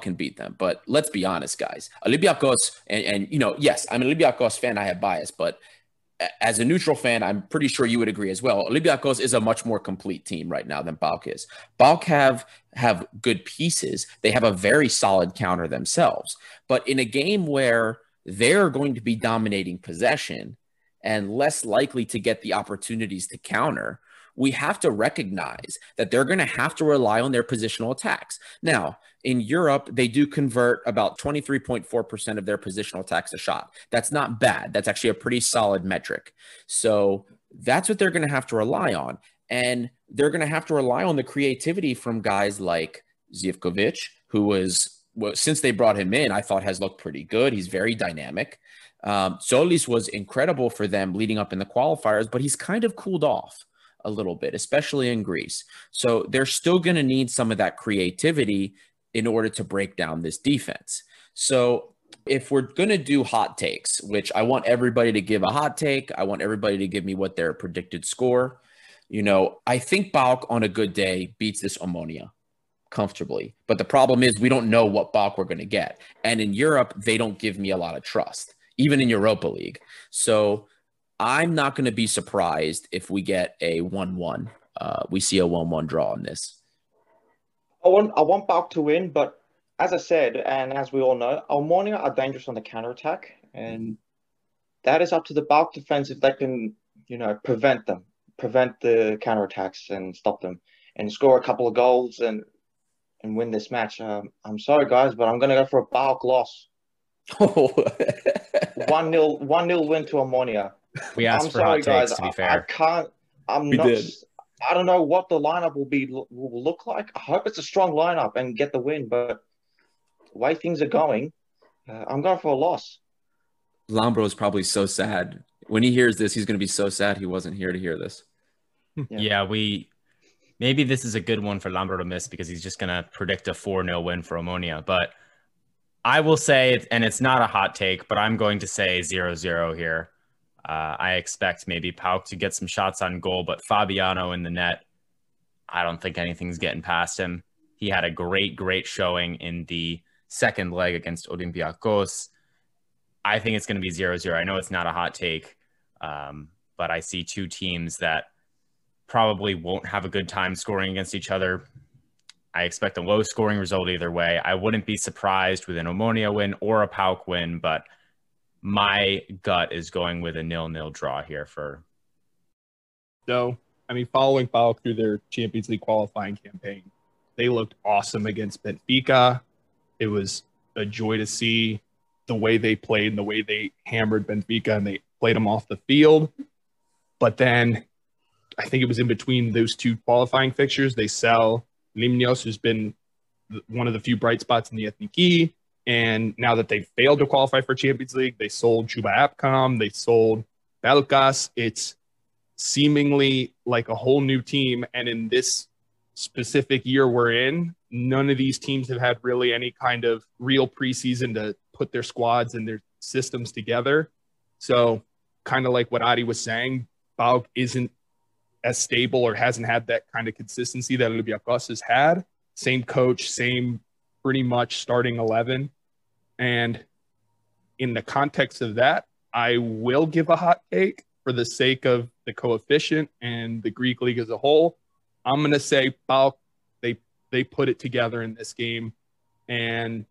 Can beat them. But let's be honest, guys. Olympiacos, and, and you know, yes, I'm an Olympiacos fan. I have bias, but as a neutral fan, I'm pretty sure you would agree as well. Olympiacos is a much more complete team right now than PAOK is. PAOK have have good pieces. They have a very solid counter themselves. But in a game where they're going to be dominating possession and less likely to get the opportunities to counter, we have to recognize that they're going to have to rely on their positional attacks. Now, in Europe, they do convert about 23.4% of their positional attacks a shot. That's not bad. That's actually a pretty solid metric. So that's what they're going to have to rely on. And they're going to have to rely on the creativity from guys like Zivkovic, who was well, since they brought him in, I thought has looked pretty good. He's very dynamic. Um, Solis was incredible for them leading up in the qualifiers, but he's kind of cooled off a little bit, especially in Greece. So they're still going to need some of that creativity in order to break down this defense. So if we're going to do hot takes, which I want everybody to give a hot take, I want everybody to give me what their predicted score. You know, I think PAOK on a good day beats this Omonia comfortably. But the problem is we don't know what PAOK we're going to get. And in Europe, they don't give me a lot of trust, even in Europa League. So I'm not going to be surprised if we get a 1 1. Uh, we see a 1 1 draw in this.
I want I want PAOK to win, but as I said, and as we all know, Omonia are dangerous on the counter attack, and that is up to the PAOK defense if they can, you know, prevent them, prevent the counter attacks and stop them, and score a couple of goals and and win this match. Um, I'm sorry, guys, but I'm going to go for a PAOK loss. one nil, one nil win to Omonia.
We asked
I'm
for
sorry,
hot
guys.
takes, to be
I, I can't. I'm
We
not.
did.
I don't know what the lineup will be will look like. I hope it's a strong lineup and get the win. But the way things are going, uh, I'm going for a loss.
Lambro is probably so sad. When he hears this, he's going to be so sad he wasn't here to hear this.
Yeah.
Yeah. we maybe this is a good one for Lambro to miss because he's just going to predict a 4 0 win for Omonia. But I will say, and it's not a hot take, but I'm going to say 0 0 here. Uh, I expect maybe PAOK to get some shots on goal, but Fabiano in the net, I don't think anything's getting past him. He had a great, great showing in the second leg against Olympiacos. I think it's going to be 0 0. I know it's not a hot take, um, but I see two teams that probably won't have a good time scoring against each other. I expect a low scoring result either way. I wouldn't be surprised with an Omonia win or a PAOK win, but my gut is going with a nil nil draw here for
So, I mean, following PAOK through their Champions League qualifying campaign, they looked awesome against Benfica. It was a joy to see the way they played and the way they hammered Benfica and they played them off the field. But then I think it was in between those two qualifying fixtures. They sell Limnios, who's been one of the few bright spots in the Ethniki. And now that they've failed to qualify for Champions League, they sold Chuba Akpom, they sold Pelkas. It's seemingly like a whole new team. And in this specific year we're in, none of these teams have had really any kind of real preseason to put their squads and their systems together. So, kind of like what Adi was saying, PAOK isn't as stable or hasn't had that kind of consistency that Olympiacos has had. Same coach, same pretty much starting 11. And in the context of that, I will give a hot take for the sake of the coefficient and the Greek league as a whole. I'm going to say PAOK, they they put it together in this game and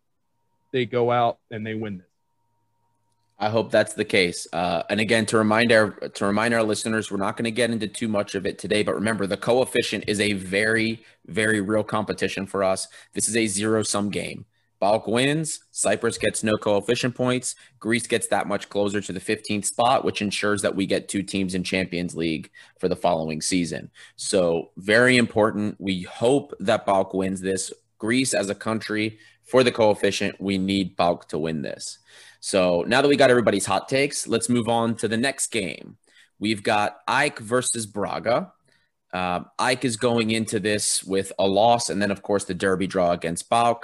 they go out and they win this.
I hope that's the case. Uh, and again, to remind our to remind our listeners, we're not going to get into too much of it today. But remember, the coefficient is a very, very real competition for us. This is a zero sum game. PAOK wins. Cyprus gets no coefficient points. Greece gets that much closer to the 15th spot, which ensures that we get two teams in Champions League for the following season. So very important. We hope that PAOK wins this. Greece as a country for the coefficient, we need PAOK to win this. So now that we got everybody's hot takes, let's move on to the next game. We've got AEK versus Braga. Uh, AEK is going into this with a loss, and then, of course, the derby draw against PAOK.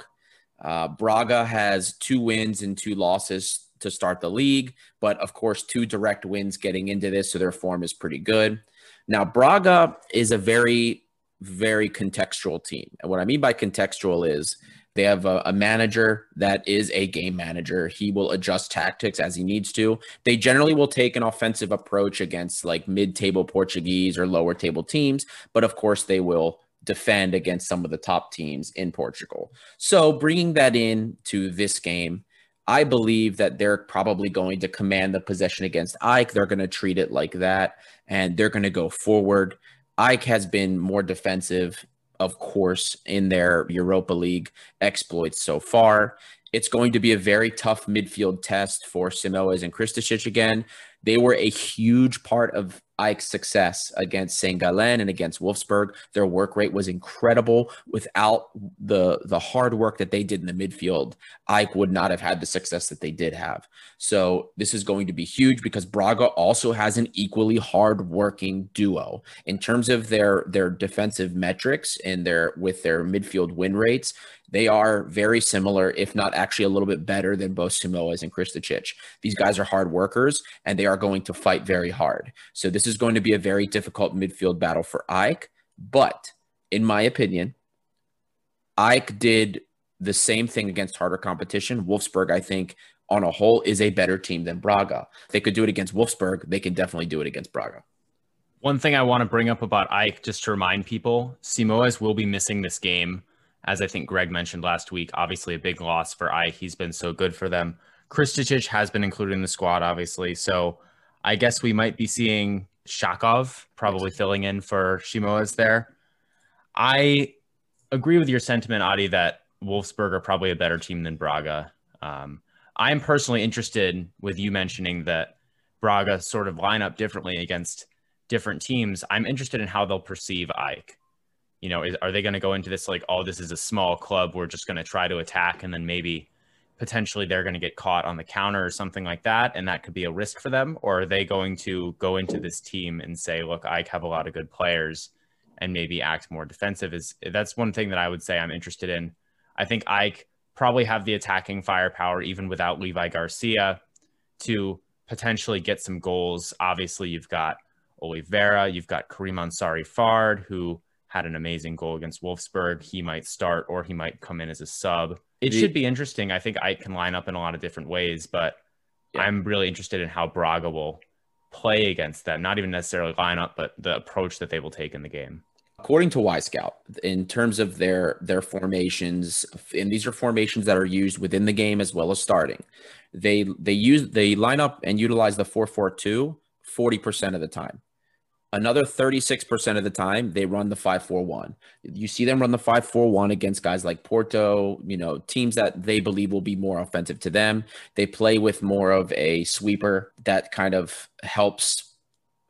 Uh, Braga has two wins and two losses to start the league, but of course, two direct wins getting into this, so their form is pretty good. Now, Braga is a very, very contextual team. And what I mean by contextual is they have a, a, manager that is a game manager. He will adjust tactics as he needs to. They generally will take an offensive approach against like mid table Portuguese or lower table teams, but of course, they will defend against some of the top teams in Portugal. So, bringing that in to this game, I believe that they're probably going to command the possession against AEK. They're going to treat it like that and they're going to go forward. AEK has been more defensive of course, in their Europa League exploits so far. It's going to be a very tough midfield test for Simoes and Krsticic again. They were a huge part of AEK's success against St. Gallen and against Wolfsburg. Their work rate was incredible. Without the the hard work that they did in the midfield, AEK would not have had the success that they did have. So this is going to be huge because Braga also has an equally hard working duo in terms of their their defensive metrics and their with their midfield win rates. They are very similar, if not actually a little bit better than both Simoes and Krsticic. These guys are hard workers and they are going to fight very hard. So this is going to be a very difficult midfield battle for AEK. But in my opinion, AEK did the same thing against harder competition. Wolfsburg, I think, on a whole, is a better team than Braga. They could do it against Wolfsburg, they can definitely do it against Braga.
One thing I want to bring up about AEK, just to remind people, Simoes will be missing this game as I think Greg mentioned last week, obviously a big loss for AEK. He's been so good for them. Krsticic has been included in the squad, obviously. So I guess we might be seeing Shakov probably filling in for Simoes there. I agree with your sentiment, Adi, that Wolfsburg are probably a better team than Braga. Um, I'm personally interested with you mentioning that Braga sort of line up differently against different teams. I'm interested in how they'll perceive AEK you know, is, are they going to go into this like, oh, this is a small club. We're just going to try to attack, and then maybe potentially they're going to get caught on the counter or something like that, and that could be a risk for them? Or are they going to go into this team and say, look, I have a lot of good players, and maybe act more defensive? Is that's one thing that I would say I'm interested in. I think AEK probably have the attacking firepower even without Levi Garcia to potentially get some goals. Obviously, you've got Oliveira, you've got Karim Ansarifard, who had an amazing goal against Wolfsburg. He might start or he might come in as a sub. It the, should be interesting. I think I can line up in a lot of different ways, but yeah. I'm really interested in how Braga will play against them. Not even necessarily line up, but the approach that they will take in the game.
According to Wyscout, in terms of their their formations, and these are formations that are used within the game as well as starting. They they use they line up and utilize the 4-4-2 40% of the time. Another 36% of the time, they run the 5-4-1. You see them run the 5-4-1 against guys like Porto, you know, teams that they believe will be more offensive to them. They play with more of a sweeper that kind of helps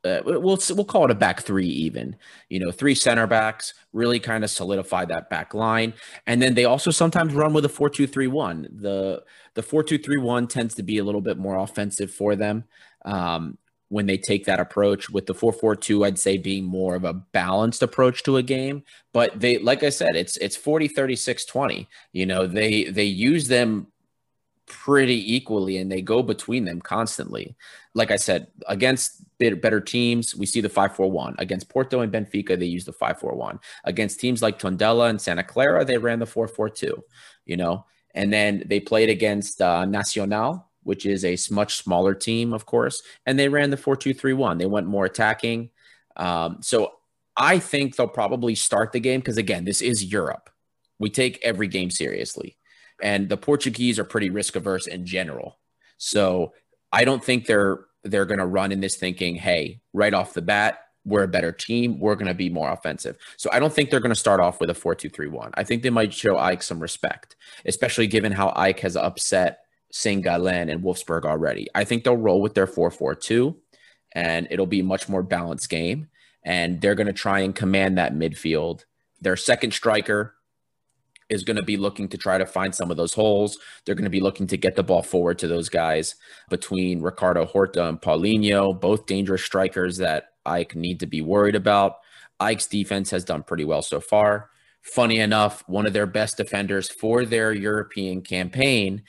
uh, we'll we'll call it a back three even you know three center backs really kind of solidify that back line and then they also sometimes run with a 4-2-3-1 the the 4-2-3-1 tends to be a little bit more offensive for them um, when they take that approach. With the 442 i'd say being more of a balanced approach to a game. But they like i said it's it's 40 36 20 you know they they use them pretty equally and they go between them constantly. Like i said against better teams we see the 541 against porto and benfica they use the 541 against teams like tondela and santa clara they ran the 442 you know. And then they played against uh, nacional which is a much smaller team, of course, and they ran the 4 2 3 1. They went more attacking. Um, so I think they'll probably start the game because, again, this is Europe. We take every game seriously, and the Portuguese are pretty risk averse in general. So I don't think they're they're going to run in this thinking, hey, right off the bat, we're a better team. We're going to be more offensive. So I don't think they're going to start off with a 4 2 3 1. I think they might show AEK some respect, especially given how AEK has upset St. Gallen and Wolfsburg already. I think they'll roll with their 4 4 2, and it'll be a much more balanced game. And they're going to try and command that midfield. Their second striker is going to be looking to try to find some of those holes. They're going to be looking to get the ball forward to those guys between Ricardo Horta and Paulinho, both dangerous strikers that AEK need to be worried about. AEK's defense has done pretty well so far. Funny enough, one of their best defenders for their European campaign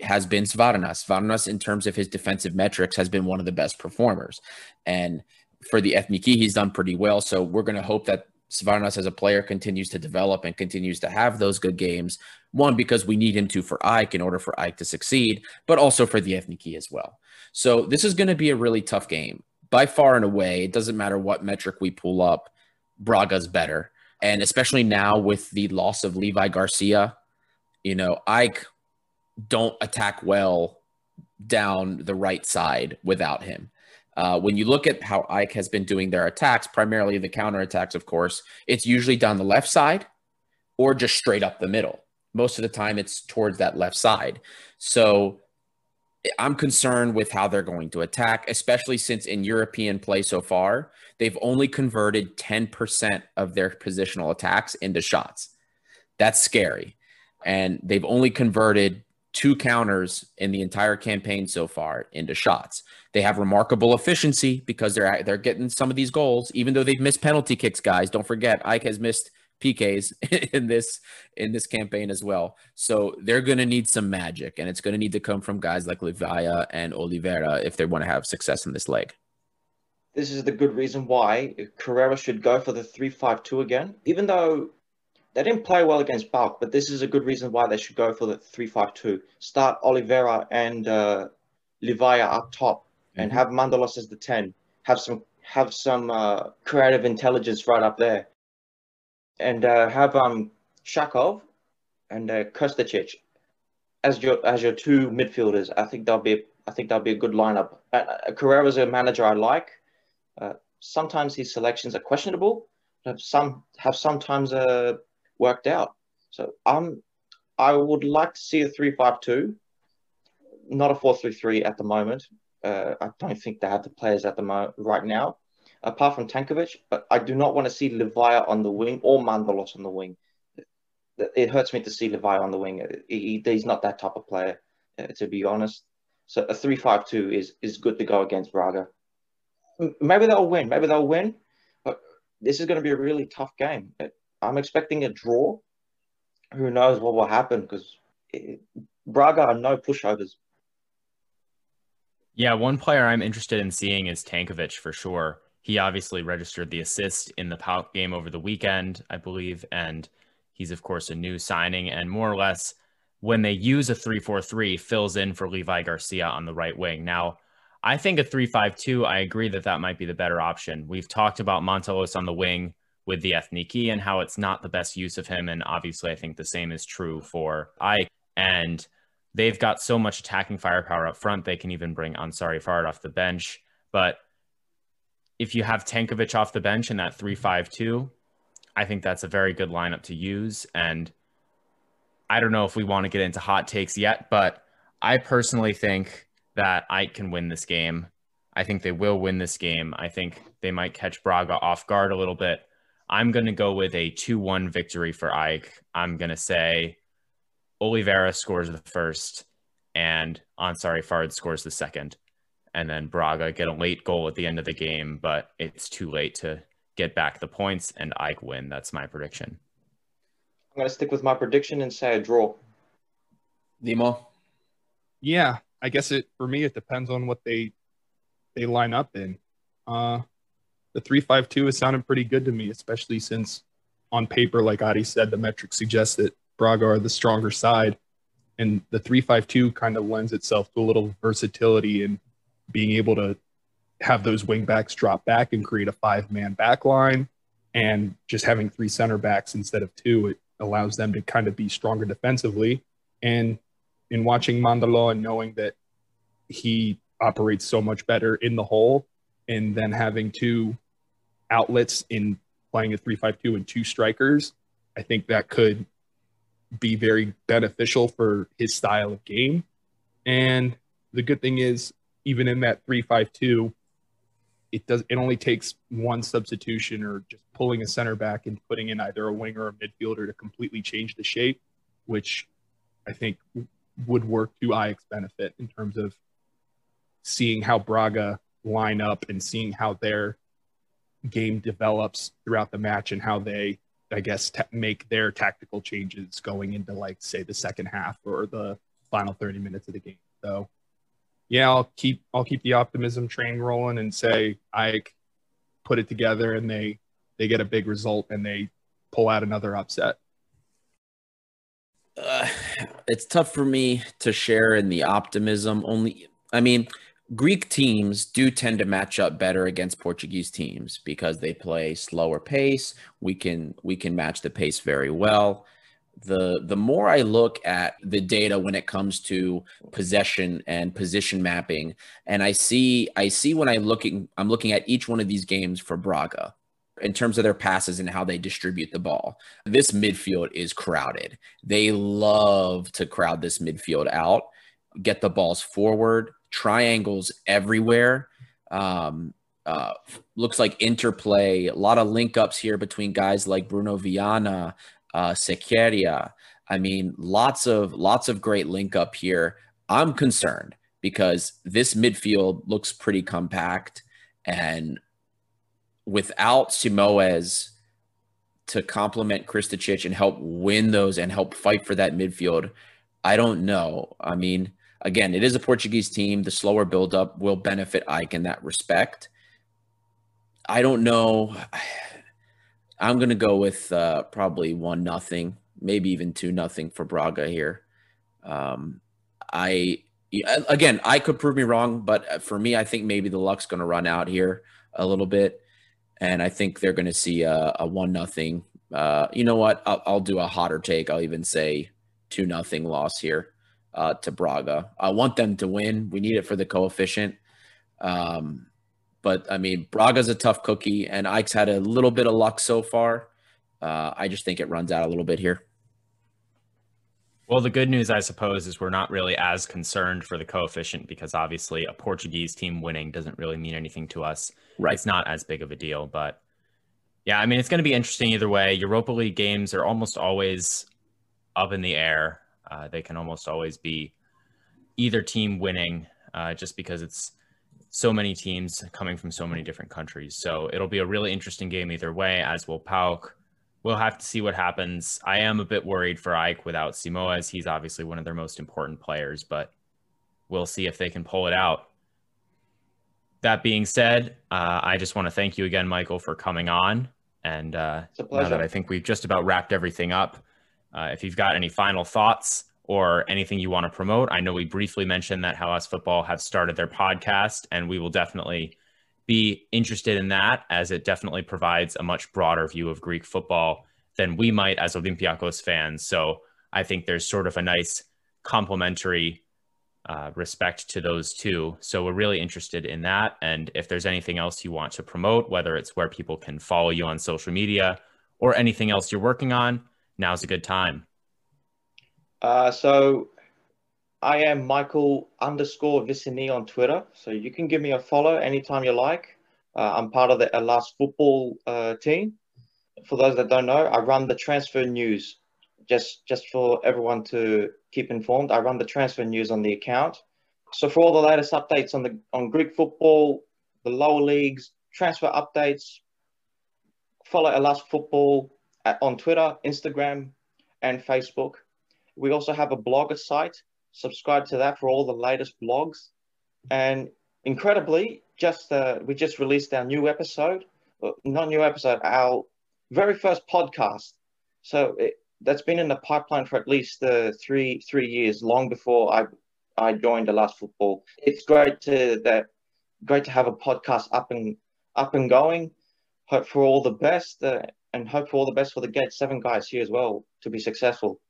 has been Svarnas. Svarnas, in terms of his defensive metrics, has been one of the best performers. And for the Ethniki, he's done pretty well. So we're going to hope that Svarnas as a player continues to develop and continues to have those good games. One, because we need him to for AEK in order for AEK to succeed, but also for the Ethniki as well. So this is going to be a really tough game. By far and away, it doesn't matter what metric we pull up, Braga's better. And especially now with the loss of Levi Garcia, you know, AEK don't attack well down the right side without him. Uh, when you look at how AEK has been doing their attacks, primarily the counter attacks, of course, it's usually down the left side or just straight up the middle. Most of the time, it's towards that left side. So I'm concerned with how they're going to attack, especially since in European play so far, they've only converted 10% of their positional attacks into shots. That's scary. And they've only converted two counters in the entire campaign so far into shots. They have remarkable efficiency because they're they're getting some of these goals, even though they've missed penalty kicks. Guys, don't forget, AEK has missed PKs in this in this campaign as well. So they're going to need some magic, and it's going to need to come from guys like Livaja and Oliveira if they want to have success in this leg.
This is the good reason why Carrera should go for the three-five-two again, even though they didn't play well against PAOK, but this is a good reason why they should go for the three-five-two. Start Oliveira and uh, up top, mm-hmm. and have Mantalos as the ten. Have some have some uh, creative intelligence right up there and uh, have um Shakhov and uh, Krsticic as your as your two midfielders. I think that'll be I think that'll be a good lineup. Uh, Carrera's a manager I like. Uh, sometimes his selections are questionable, but some have sometimes uh, worked out. So um, I would like to see a three-five-two, not a four-three-three at the moment. Uh, I don't think they have the players at the moment right now apart from Tankovic, but I do not want to see Livaja on the wing or Mantalos on the wing. It hurts me to see Livaja on the wing. He, he's not that type of player, uh, to be honest. So a 3-5-2 is is good to go against Braga. Maybe they'll win. Maybe they'll win, but this is going to be a really tough game. I'm expecting a draw. Who knows what will happen because Braga are no pushovers.
Yeah, one player I'm interested in seeing is Tankovic for sure he obviously registered the assist in the PAOK game over the weekend, I believe, and he's of course a new signing and more or less when they use a 3-4-3 fills in for Levi Garcia on the right wing. Now, I think a 3-5-2, I agree that that might be the better option. We've talked about Mantalos on the wing with the Ethniki and how it's not the best use of him and obviously I think the same is true for Ike and they've got so much attacking firepower up front they can even bring Ansarifard off the bench, but if you have Tankovic off the bench in that 3-5-2, I think that's a very good lineup to use. And I don't know if we want to get into hot takes yet, but I personally think that Ike can win this game. I think they will win this game. I think they might catch Braga off guard a little bit. I'm going to go with a 2 1 victory for Ike. I'm going to say Oliveira scores the first and Ansarifard scores the second and then Braga get a late goal at the end of the game, but it's too late to get back the points, and Ike win. That's my prediction.
I'm gonna stick with my prediction and say a draw.
Nemo.
Yeah, I guess it for me it depends on what they they line up in. Uh, the three five two is sounding pretty good to me, especially since on paper, like Adi said, the metrics suggest that Braga are the stronger side, and the three five two kind of lends itself to a little versatility and being able to have those wing backs drop back and create a five man back line and just having three center backs instead of two, it allows them to kind of be stronger defensively. And in watching Mandalo and knowing that he operates so much better in the hole and then having two outlets in playing a 3-5-2 and two strikers, I think that could be very beneficial for his style of game. And the good thing is even in that three five two, it does it only takes one substitution or just pulling a center back and putting in either a winger or a midfielder to completely change the shape, which I think would work to Ajax benefit in terms of seeing how Braga line up and seeing how their game develops throughout the match and how they I guess t- make their tactical changes going into like say the second half or the final 30 minutes of the game. So yeah, I'll keep I'll keep the optimism train rolling and say I put it together and they they get a big result and they pull out another upset.
Uh, it's tough for me to share in the optimism. Only, I mean, Greek teams do tend to match up better against Portuguese teams because they play slower pace. We can we can match the pace very well the the more I look at the data when it comes to possession and position mapping, and I see I see when I'm looking I'm looking at each one of these games for Braga in terms of their passes and how they distribute the ball. This midfield is crowded. They love to crowd this midfield out. get the balls forward, triangles everywhere. Um, uh, looks like interplay, a lot of link ups here between guys like Bruno Viana, uh. I mean, lots of lots of great link up here. I'm concerned because this midfield looks pretty compact, and without Simoes to complement Krsticic and help win those and help fight for that midfield, I don't know. I mean, again, it is a Portuguese team. The slower buildup will benefit AEK in that respect. I don't know. I'm going to go with uh, probably one nothing, maybe even two nothing for Braga here. Um, I again, I could prove me wrong, but for me, I think maybe the luck's going to run out here a little bit, and I think they're going to see a, a one nothing. Uh, you know what? I'll, I'll, do a hotter take. I'll even say two nothing loss here uh, to Braga. I want them to win. We need it for the coefficient. Um, but I mean, Braga's a tough cookie, and Ike's had a little bit of luck so far. Uh, I just think it runs out a little bit here.
Well, the good news, I suppose, is we're not really as concerned for the coefficient because obviously a Portuguese team winning doesn't really mean anything to us.
Right.
It's not as big of a deal. But yeah, I mean, it's going to be interesting either way. Europa League games are almost always up in the air. Uh, they can almost always be either team winning uh, just because it's so many teams coming from so many different countries. So it'll be a really interesting game either way, as will PAOK we'll have to see what happens. I am a bit worried for AEK without Simoes. He's obviously one of their most important players, but we'll see if they can pull it out. That being said, uh, I just want to thank you again, Michael, for coming on. And uh, now that I think we've just about wrapped everything up, uh, if you've got any final thoughts or anything you want to promote, I know we briefly mentioned that Hellas Football have started their podcast, and we will definitely be interested in that as it definitely provides a much broader view of Greek football than we might as Olympiacos fans. So I think there's sort of a nice complementary uh, respect to those two. So we're really interested in that. And if there's anything else you want to promote, whether it's where people can follow you on social media or anything else you're working on, now's a good time.
Uh, so I am Michael underscore Vicini on Twitter. So you can give me a follow anytime you like. Uh, I'm part of the Hellas football uh, team. For those that don't know, I run the transfer news. Just just for everyone to keep informed, I run the transfer news on the account. So for all the latest updates on the on Greek football, the lower leagues, transfer updates, follow Hellas football at, on Twitter, Instagram, and Facebook. We also have a blogger site subscribe to that for all the latest blogs. And incredibly, just uh, we just released our new episode, uh, not new episode, our very first podcast. So it, that's been in the pipeline for at least uh, three three years, long before I I joined Hellas Football. It's great to that great to have a podcast up and up and going. Hope for all the best, uh, and hope for all the best for the Gate Seven guys here as well to be successful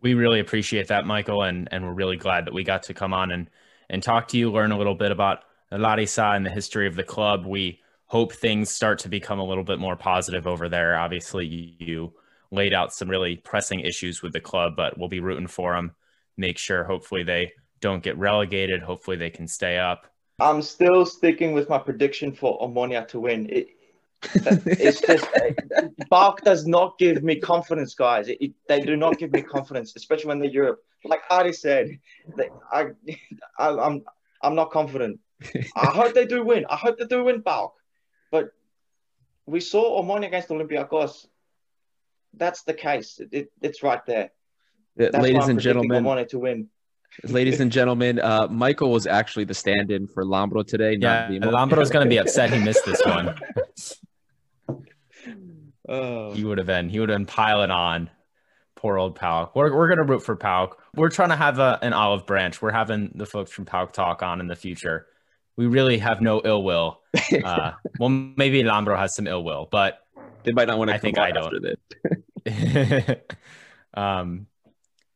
we really appreciate that, Michael, and and we're really glad that we got to come on and and talk to you, learn a little bit about Larissa and the history of the club. We hope things start to become a little bit more positive over there. Obviously, you laid out some really pressing issues with the club, but we'll be rooting for them. Make sure, hopefully, they don't get relegated. Hopefully, they can stay up.
I'm still sticking with my prediction for Omonia to win. It, it's just PAOK does not give me confidence, guys. It, it, they do not give me confidence, especially when they're Europe. Like Adi said, they, I, I, am I'm, I'm not confident. I hope they do win. I hope they do win PAOK. But we saw Omonia against Olympiacos. That's the case. It, it's right there.
That's ladies and gentlemen,
Omonia to win.
Ladies and gentlemen, uh, Michael was actually the stand-in for Lambro today.
Yeah, Lambro's going to be upset he missed this one.
Oh.
He would have been. He would have been piling on. Poor old PAOK. We're, we're to root for PAOK. We're trying to have a, an olive branch. We're having the folks from PAOK talk on in the future. We really have no ill will. Uh, well, maybe Lambro has some ill will, but
they might not want to.
I think I don't. um,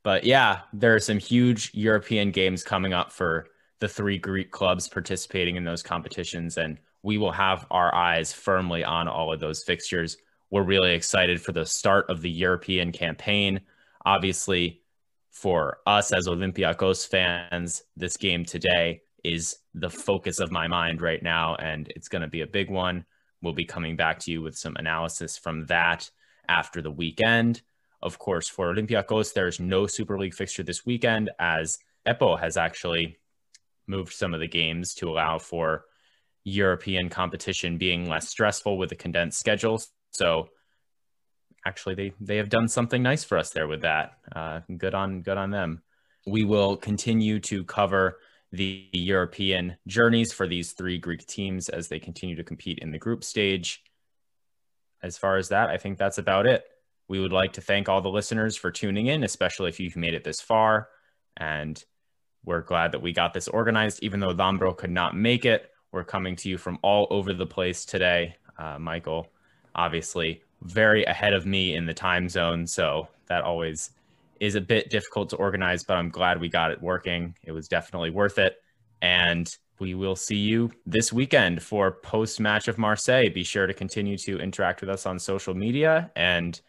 but yeah, there are some huge European games coming up for the three Greek clubs participating in those competitions, and we will have our eyes firmly on all of those fixtures. We're really excited for the start of the European campaign. Obviously, for us as Olympiacos fans, this game today is the focus of my mind right now, and it's going to be a big one. We'll be coming back to you with some analysis from that after the weekend. Of course, for Olympiacos, there's no Super League fixture this weekend as EPO has actually moved some of the games to allow for European competition being less stressful with a condensed schedule. So actually they they have done something nice for us there with that. Uh, good on good on them. We will continue to cover the European journeys for these three Greek teams as they continue to compete in the group stage. As far as that, I think that's about it. We would like to thank all the listeners for tuning in, especially if you've made it this far. And we're glad that we got this organized, even though Lambro could not make it. We're coming to you from all over the place today. Uh, Michael, obviously, very ahead of me in the time zone. So that always is a bit difficult to organize, but I'm glad we got it working. It was definitely worth it. And we will see you this weekend for post match of Marseille. Be sure to continue to interact with us on social media and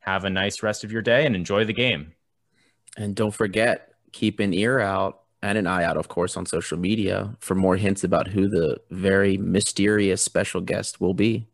have a nice rest of your day and enjoy the game.
And don't forget, keep an ear out and an eye out, of course, on social media for more hints about who the very mysterious special guest will be.